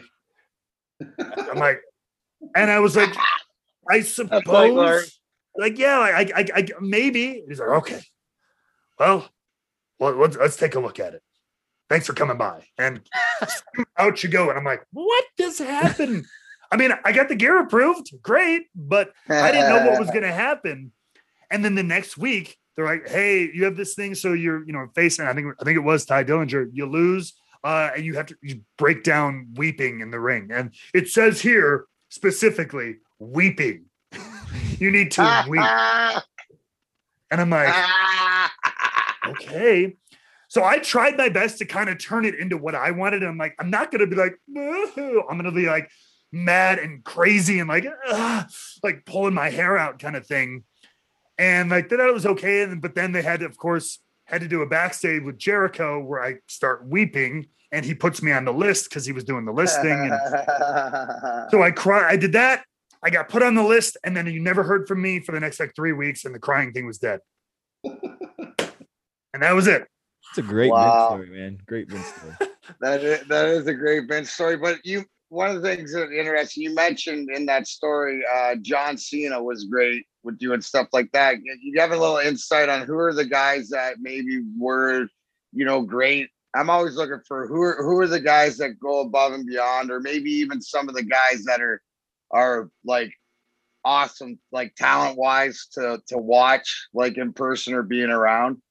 Speaker 5: I'm like, and I was like, I suppose, like, like, yeah, I, I, I, maybe. He's like, okay, well, well, let's, let's take a look at it. Thanks for coming by. And out you go. And I'm like, what just happened? I mean, I got the gear approved, great, but I didn't know what was going to happen. And then the next week, they're like, "Hey, you have this thing, so you're, you know, facing. I think, I think it was Tye Dillinger. You lose uh, and you have to you break down weeping in the ring, and it says here specifically weeping. You need to weep, and I'm like, okay. So I tried my best to kind of turn it into what I wanted. And I'm like, I'm not gonna be like, "Boo-hoo." I'm gonna be like mad and crazy and like, "Ugh," like pulling my hair out kind of thing. And like that was okay. And but then they had to, of course, had to do a backstage with Jericho where I start weeping and he puts me on the list because he was doing the listing. And so I cry. I did that. I got put on the list, and then you never heard from me for the next like three weeks, and the crying thing was dead. and that was it.
Speaker 2: It's a great
Speaker 4: Wow.
Speaker 2: Vince story, man. Great Vince story.
Speaker 4: That is, that is a great Vince story. But you, one of the things that interesting you mentioned in that story, uh, John Cena was great with doing stuff like that. You- You have a little insight on who are the guys that maybe were, you know, great. I'm always looking for who are who are the guys that go above and beyond, or maybe even some of the guys that are are like awesome, like talent wise to to watch, like in person or being around.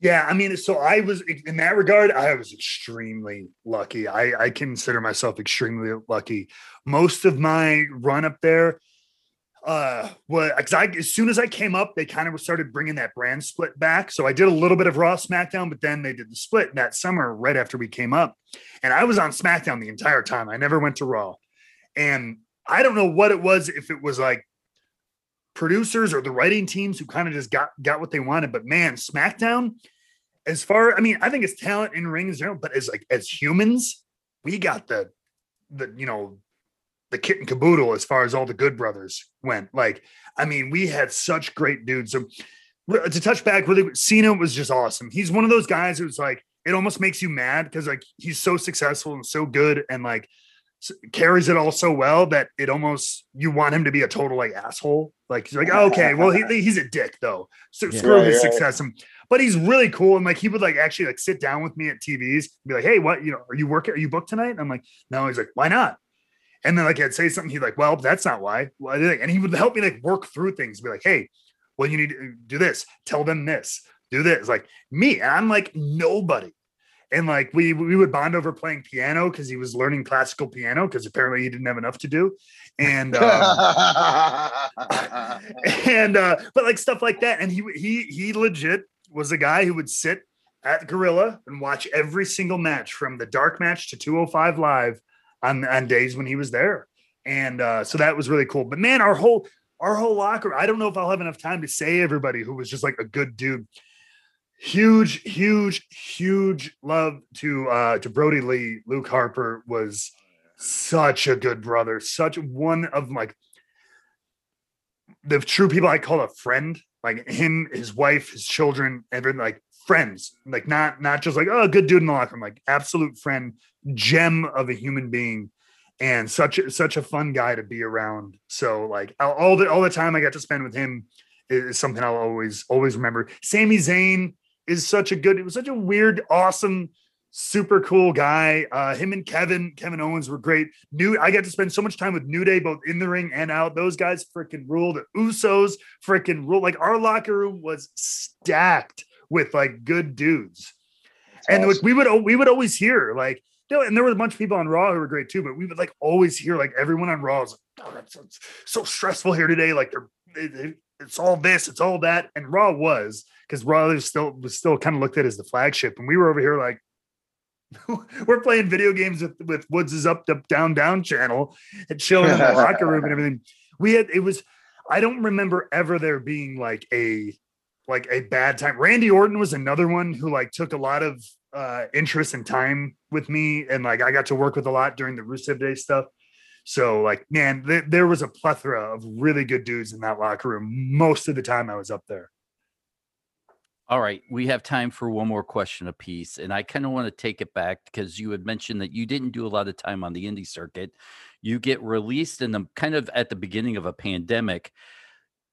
Speaker 5: Yeah, I mean, so I was in that regard, I was extremely lucky. I, I consider myself extremely lucky. Most of my run up there, uh, was because I as soon as I came up, they kind of started bringing that brand split back. So I did a little bit of Raw SmackDown, but then they did the split that summer right after we came up, and I was on SmackDown the entire time. I never went to Raw, and I don't know what it was. If it was like producers or the writing teams who kind of just got got what they wanted. But man, SmackDown, as far I mean, I think it's talent in rings, but as like as humans, we got the the you know the kit and caboodle as far as all the good brothers went. Like, I mean, we had such great dudes. So to touch back really, Cena was just awesome. He's one of those guys who's like, it almost makes you mad because like he's so successful and so good and like carries it all so well that it almost you want him to be a total like asshole. Like he's like, okay, well he, he's a dick though. So
Speaker 2: Yeah.
Speaker 5: screw
Speaker 4: Right,
Speaker 5: his
Speaker 4: right.
Speaker 5: success. And, but he's really cool and like he would like actually like sit down with me at TVs, and be like, hey, what you know, are you working? Are you booked tonight? And I'm like, no. He's like, why not? And then like I'd say something, he'd like, well, that's not why. Well, And he would help me like work through things. Be like, hey, well, you need to uh, do this. Tell them this. Do this. Like me, and I'm like nobody. And like we we would bond over playing piano because he was learning classical piano because apparently he didn't have enough to do. And um, and uh, but like stuff like that. And he he he legit was a guy who would sit at Gorilla and watch every single match from the dark match to 205 live on on days when he was there. And uh, so that was really cool. But man, our whole our whole locker, I don't know if I'll have enough time to say everybody who was just like a good dude. Huge, huge, huge love to uh to Brodie Lee. Luke Harper was such a good brother, such one of like the true people I call a friend, like him, his wife, his children, everything like friends, like not not just like oh good dude in the locker room, like absolute friend, gem of a human being, and such a- such a fun guy to be around. So like all- the all the time I got to spend with him is, something I'll always always remember. Sami Zayn is such a good, it was such a weird, awesome super cool guy. Uh, him and Kevin, Kevin Owens were great. New, I got to spend so much time with New Day, both in the ring and out. Those guys freaking ruled. The Usos freaking ruled. Like our locker room was stacked with like good dudes. And like, we would we would always hear like, you know, and there were a bunch of people on Raw who were great too, but we would like always hear like everyone on Raw is like, oh, that's so stressful here today. Like they're it- it- it's all this, it's all that. And Raw was because was still was still kind of looked at as the flagship. And we were over here like we're playing video games with, with Woods' up, up, down, down channel and chilling in the locker room and everything. We had it was I don't remember ever there being like a like a bad time. Randy Orton was another one who like took a lot of uh interest and time with me and like I got to work with a lot during the Rusev Day stuff. So like man, th- there was a plethora of really good dudes in that locker room most of the time I was up there.
Speaker 1: All right, we have time for one more question apiece, and I kind of want to take it back because you had mentioned that you didn't do a lot of time on the indie circuit. You get released in the kind of at the beginning of a pandemic.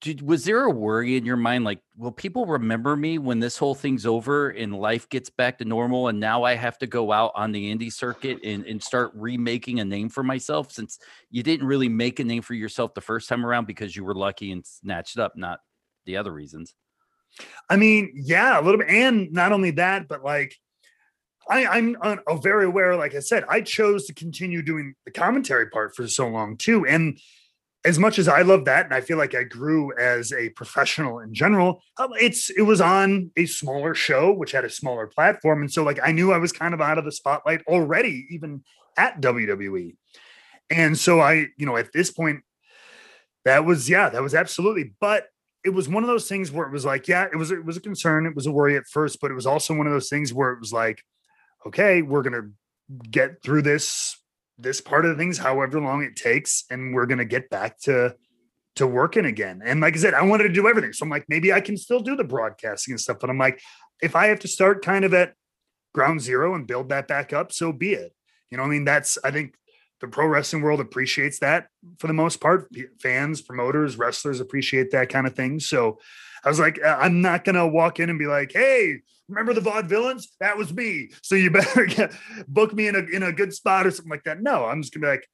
Speaker 1: Did, was there a worry in your mind, like, will people remember me when this whole thing's over and life gets back to normal, and now I have to go out on the indie circuit and, and start remaking a name for myself since you didn't really make a name for yourself the first time around because you were lucky and snatched up, not the other reasons.
Speaker 5: I mean, yeah, a little bit. And not only that, but like I, I'm uh, very aware. Like I said, I chose to continue doing the commentary part for so long too, and as much as I love that, and I feel like I grew as a professional in general, um, it's it was on a smaller show which had a smaller platform, and so like I knew I was kind of out of the spotlight already, even at WWE, and so I, you know, at this point, that was yeah, that was absolutely, but it was one of those things where it was like, yeah, it was it was a concern, it was a worry at first, but it was also one of those things where it was like, okay, we're gonna get through this this part of the things, however long it takes, and we're gonna get back to to working again. And like I said, I wanted to do everything. So I'm like, maybe I can still do the broadcasting and stuff. But I'm like, if I have to start kind of at ground zero and build that back up, so be it. You know, I mean, that's I think the pro wrestling world appreciates that for the most part. Fans, promoters, wrestlers appreciate that kind of thing. So I was like, I'm not gonna walk in and be like, hey, remember the vaudevillains? That was me. So you better get, book me in a in a good spot or something like that. No, I'm just gonna be like,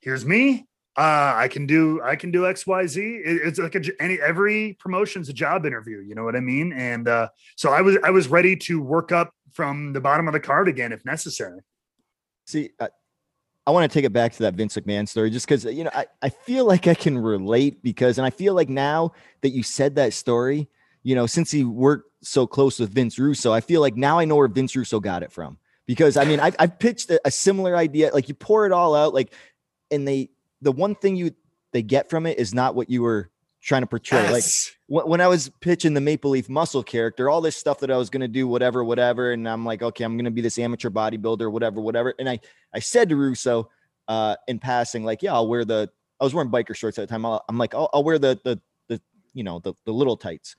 Speaker 5: here's me. Uh, I can do I can do X Y Z. It, it's like a, any every promotion's a job interview. You know what I mean? And uh, so I was I was ready to work up from the bottom of the card again if necessary.
Speaker 2: See, I, I want to take it back to that Vince McMahon story just because you know I, I feel like I can relate because and I feel like now that you said that story, you know, since he worked so close with Vince Russo, I feel like now I know where Vince Russo got it from. Because I mean, I've, I've pitched a, a similar idea. Like you pour it all out, like, and they, the one thing you, they get from it is not what you were trying to portray. Yes. Like when I was pitching the Maple Leaf Muscle character, all this stuff that I was going to do, whatever, whatever. And I'm like, okay, I'm going to be this amateur bodybuilder, whatever, whatever. And I, I said to Russo uh, in passing, like, yeah, I'll wear the, I was wearing biker shorts at the time. i am like, I'll, I'll wear the, the, the, you know, the, the little tights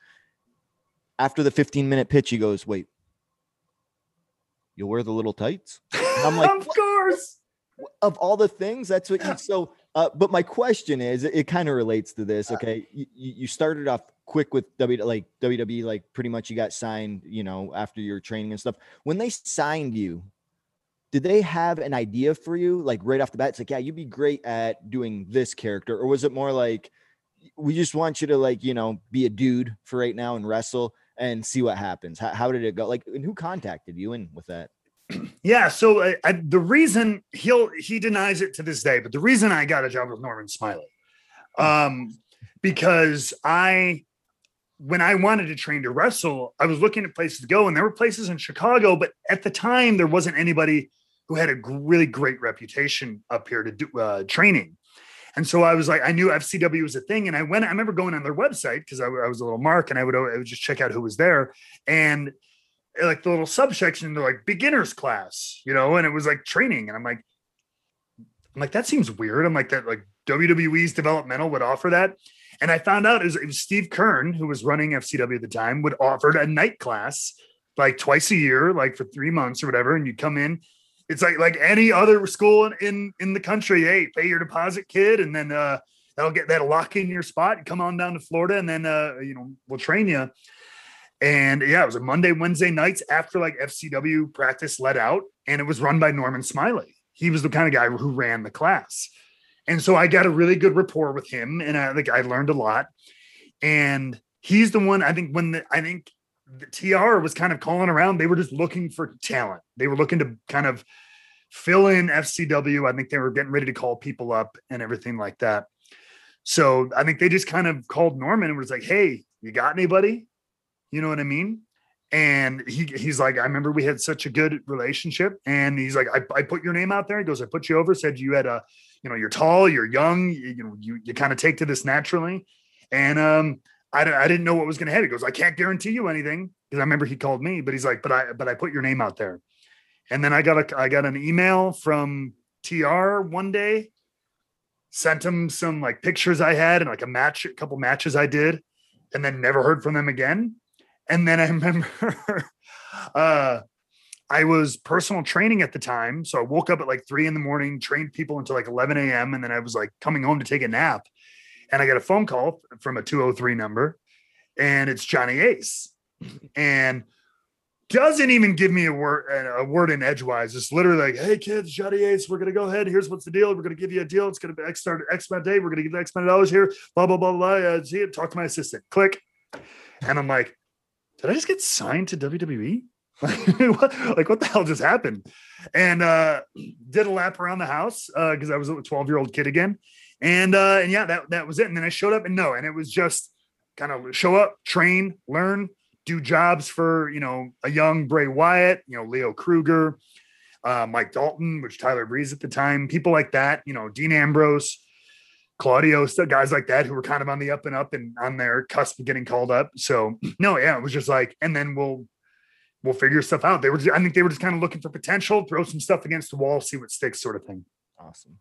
Speaker 2: after the 15 minute pitch, he goes, Wait, you'll wear the little tights?
Speaker 5: And I'm like, Of course.
Speaker 2: Of all the things, that's what you so. Uh, but my question is, it, it kind of relates to this. Okay, you, you started off quick with W like WWE, like pretty much you got signed, you know, after your training and stuff. When they signed you, did they have an idea for you, like right off the bat? It's like, yeah, you'd be great at doing this character, or was it more like we just want you to like, you know, be a dude for right now and wrestle? and see what happens. How, how did it go? Like, and who contacted you in with that?
Speaker 5: Yeah, so I, I, the reason he'll he denies it to this day, but the reason I got a job with Norman Smiley, um, because I when I wanted to train to wrestle, I was looking at places to go, and there were places in Chicago, but at the time there wasn't anybody who had a really great reputation up here to do uh, training. And so I was like, I knew FCW was a thing. And I went, I remember going on their website because I, I, was a little mark and I would, I would just check out who was there. And like the little subsection, they're like beginners class, you know, and it was like training. And I'm like, I'm like, that seems weird. I'm like, that like WWE's developmental would offer that. And I found out it was, it was Steve Kern, who was running FCW at the time, would offer a night class like twice a year, like for three months or whatever. And you come in it's like like any other school in, in in the country. Hey, pay your deposit, kid, and then uh, that'll get that'll lock in your spot. Come on down to Florida, and then uh, you know we'll train you. And yeah, it was a Monday, Wednesday nights after like FCW practice let out, and it was run by Norman Smiley. He was the kind of guy who ran the class, and so I got a really good rapport with him, and I think I learned a lot. And he's the one I think when the, I think the TR was kind of calling around. They were just looking for talent. They were looking to kind of fill in FCW. I think they were getting ready to call people up and everything like that. So I think they just kind of called Norman and was like, "Hey, you got anybody?" You know what I mean? And he he's like, I remember we had such a good relationship. And he's like, I, I put your name out there. He goes, I put you over, said you had a, you know, you're tall, you're young, you, you know, you, you kind of take to this naturally. And um, I, I didn't know what was going to happen. He goes, I can't guarantee you anything because I remember he called me, but he's like, but I, but I put your name out there. And then I got a, I got an email from TR one day, sent him some like pictures I had and like a match, a couple matches I did, and then never heard from them again. And then I remember, uh, I was personal training at the time. So I woke up at like three in the morning, trained people until like 11 a.m. And then I was like coming home to take a nap and I got a phone call from a 203 number, and it's Johnny Ace, and doesn't even give me a word a word in edgewise. It's literally like, "Hey kids, Johnny Ace, we're gonna go ahead. Here's what's the deal. We're gonna give you a deal. It's gonna be X start X amount day. We're gonna give you X amount of dollars here. Blah blah blah blah. Uh, see it. Talk to my assistant. Click, and I'm like, did I just get signed to WWE? like what the hell just happened? And uh did a lap around the house uh because I was a 12 year old kid again. And uh and yeah, that that was it. And then I showed up and no, and it was just kind of show up, train, learn, do jobs for you know a young Bray Wyatt, you know Leo Kruger, uh, Mike Dalton, which Tyler Breeze at the time, people like that, you know Dean Ambrose, Claudio, guys like that who were kind of on the up and up and on their cusp of getting called up. So no, yeah, it was just like, and then we'll we'll figure stuff out. They were, just, I think they were just kind of looking for potential, throw some stuff against the wall, see what sticks, sort of thing.
Speaker 2: Awesome.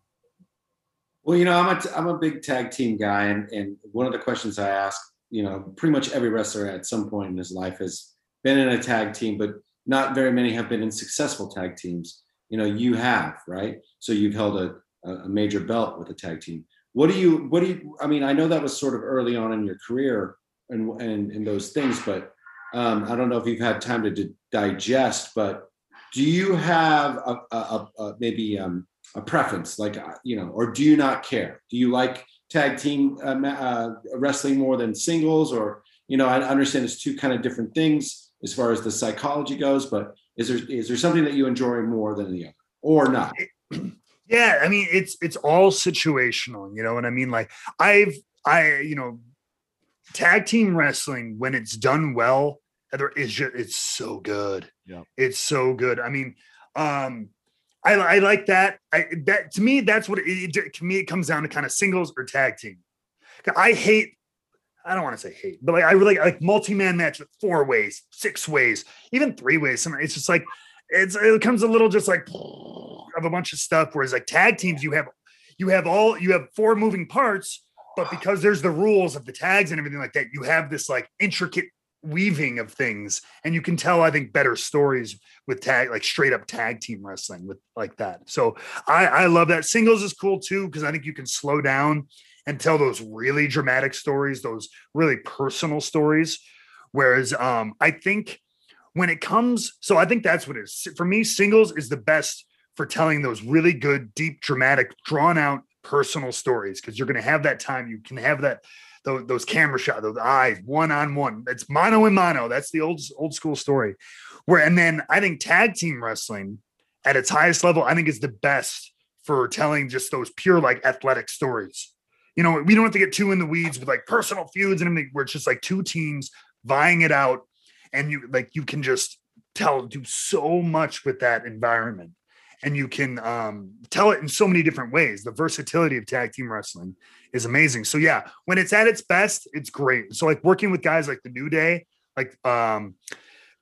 Speaker 3: Well, you know, I'm a I'm a big tag team guy, and and one of the questions I ask, you know, pretty much every wrestler at some point in his life has been in a tag team, but not very many have been in successful tag teams. You know, you have, right? So you've held a a major belt with a tag team. What do you what do you I mean, I know that was sort of early on in your career and and, and those things, but um, I don't know if you've had time to d- digest, but do you have a, a, a, a maybe um, a preference, like uh, you know, or do you not care? Do you like tag team uh, uh, wrestling more than singles, or you know, I understand it's two kind of different things as far as the psychology goes, but is there is there something that you enjoy more than the other, or not?
Speaker 5: Yeah, I mean, it's it's all situational, you know what I mean? Like I've I you know, tag team wrestling when it's done well, is just it's so good.
Speaker 2: Yeah,
Speaker 5: it's so good. I mean, um I, I like that. I that to me, that's what it, it to me it comes down to kind of singles or tag team. I hate. I don't want to say hate, but like I really like multi-man match with four ways, six ways, even three ways. It's just like it's it comes a little just like of a bunch of stuff. Whereas like tag teams, you have you have all you have four moving parts, but because there's the rules of the tags and everything like that, you have this like intricate weaving of things. And you can tell i think better stories with tag like straight up tag team wrestling with like that. So i i love that. Singles is cool too because i think you can slow down and tell those really dramatic stories those really personal stories. Whereas um i think when it comes so i think that's what it is for me singles is the best for telling those really good deep dramatic drawn out personal stories because you're going to have that time you can have that those, those camera shots, those eyes, one on one. It's mano and mano. That's the old old school story. Where and then I think tag team wrestling at its highest level, I think is the best for telling just those pure like athletic stories. You know, we don't have to get too in the weeds with like personal feuds and everything. Where it's just like two teams vying it out, and you like you can just tell do so much with that environment and you can um, tell it in so many different ways. The versatility of tag team wrestling is amazing. So yeah, when it's at its best, it's great. So like working with guys like the New Day, like um,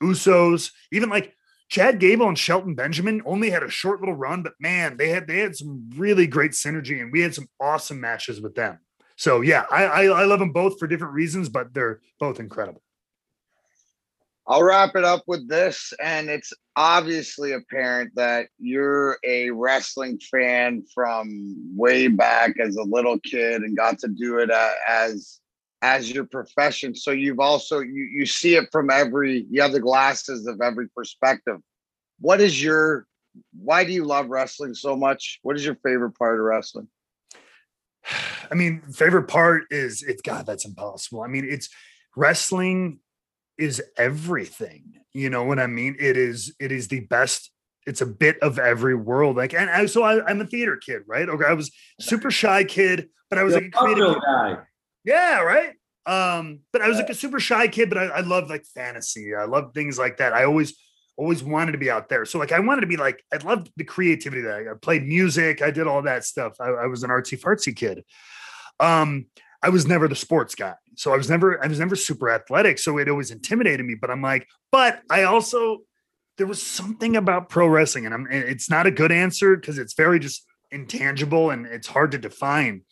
Speaker 5: Usos, even like Chad Gable and Shelton Benjamin only had a short little run, but man, they had they had some really great synergy, and we had some awesome matches with them. So yeah, I, I, I love them both for different reasons, but they're both incredible.
Speaker 4: I'll wrap it up with this, and it's obviously apparent that you're a wrestling fan from way back as a little kid and got to do it uh, as as your profession. So you've also you you see it from every you have the glasses of every perspective. What is your why do you love wrestling so much? What is your favorite part of wrestling?
Speaker 5: I mean, favorite part is it's God, that's impossible. I mean, it's wrestling is everything. You know what I mean? It is it is the best. It's a bit of every world. Like, and I, so I, am a theater kid, right? Okay, I was super shy kid, but I was like a creative guy. Yeah, right. Um, but I was like a super shy kid, but I, I love like fantasy. I love things like that. I always always wanted to be out there. So like I wanted to be like I loved the creativity that I, I played music. I did all that stuff. I, I was an artsy fartsy kid. Um, I was never the sports guy. So I was never, I was never super athletic. So it always intimidated me. But I'm like, but I also, there was something about pro wrestling, and I'm, it's not a good answer because it's very just intangible and it's hard to define.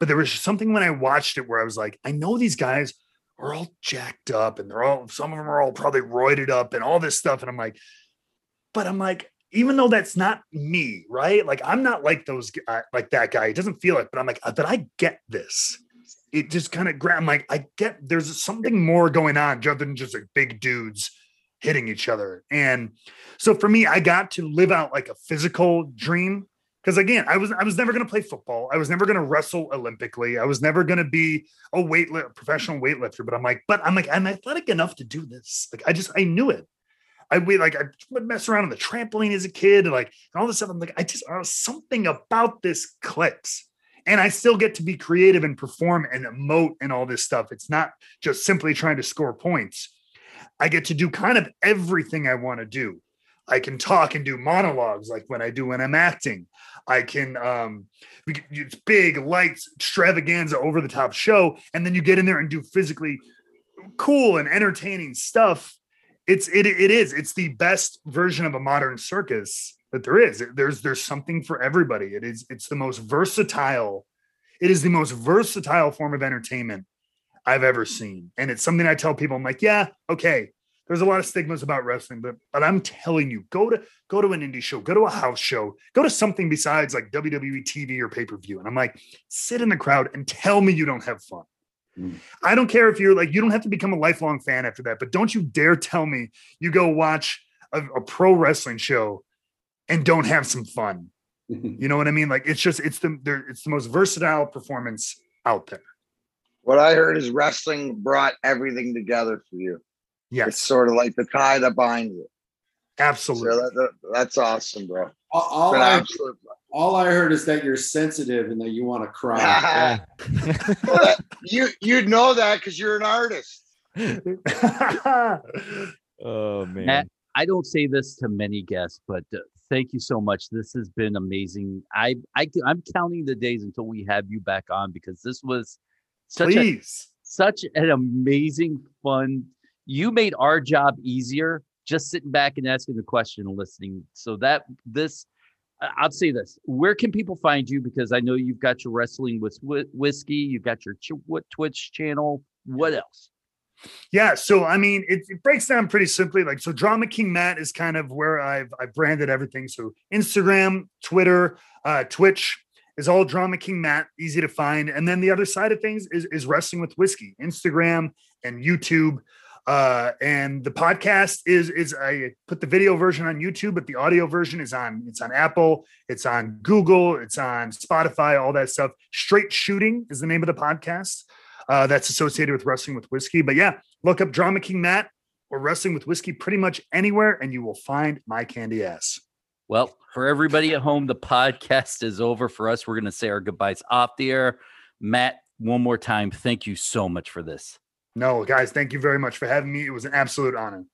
Speaker 5: But there was something when I watched it where I was like, I know these guys are all jacked up and they're all, some of them are all probably roided up and all this stuff. And I'm like, but I'm like, even though that's not me, right? Like I'm not like those, uh, like that guy. It doesn't feel like, but I'm like, but I get this it just kind of grabbed. I'm like, I get there's something more going on other than just like big dudes hitting each other. And so for me, I got to live out like a physical dream. Because again, I was I was never going to play football. I was never going to wrestle Olympically. I was never going to be a weight professional weightlifter. But I'm like, but I'm like, I'm athletic enough to do this. Like I just I knew it. I we like I would mess around on the trampoline as a kid, and like and all this stuff. I'm like, I just uh, something about this clicks. And I still get to be creative and perform and emote and all this stuff. It's not just simply trying to score points. I get to do kind of everything I want to do. I can talk and do monologues like when I do when I'm acting. I can um it's big lights extravaganza over the top show and then you get in there and do physically cool and entertaining stuff. It's it it is it's the best version of a modern circus that there is. There's there's something for everybody. It is it's the most versatile. It is the most versatile form of entertainment I've ever seen. And it's something I tell people I'm like, yeah, okay. There's a lot of stigmas about wrestling, but but I'm telling you, go to go to an indie show, go to a house show, go to something besides like WWE TV or pay-per-view. And I'm like, sit in the crowd and tell me you don't have fun.
Speaker 3: Mm.
Speaker 5: I don't care if you're like, you don't have to become a lifelong fan after that, but don't you dare tell me you go watch a, a pro wrestling show and don't have some fun. You know what I mean? Like it's just it's the it's the most versatile performance out there.
Speaker 4: What I heard is wrestling brought everything together for you. Yeah.
Speaker 5: It's
Speaker 4: sort of like the tie that binds it. So
Speaker 5: absolutely.
Speaker 4: that, that- that's awesome, bro.
Speaker 3: All, all I,
Speaker 4: absolute-
Speaker 3: all I heard is that you're sensitive and that you want to cry.
Speaker 4: Well, that- you you'd know that because you're an artist.
Speaker 2: oh man.
Speaker 1: Matt, I don't say this to many guests, but uh, thank you so much. This has been amazing. I, I I'm counting the days until we have you back on because this was such a such an amazing fun. You made our job easier just sitting back and asking the question and listening. So that this, I'll say this: Where can people find you? Because I know you've got your wrestling with Whi- whiskey, you've got your Ch- what Twitch channel. What else?
Speaker 5: Yeah, so I mean, it, it breaks down pretty simply. Like, so Drama King Matt is kind of where I've I branded everything. So Instagram, Twitter, uh, Twitch is all Drama King Matt, easy to find. And then the other side of things is is Wrestling with Whiskey, Instagram and YouTube. Uh, and the podcast is is I put the video version on YouTube, but the audio version is on it's on Apple, it's on Google, it's on Spotify, all that stuff. Straight Shooting is the name of the podcast uh, that's associated with wrestling with whiskey. But yeah, look up Drama King Matt or Wrestling with Whiskey pretty much anywhere, and you will find my candy ass.
Speaker 1: Well, for everybody at home, the podcast is over for us. We're going to say our goodbyes off the air. Matt, one more time, thank you so much for this.
Speaker 5: No, guys, thank you very much for having me. It was an absolute honor.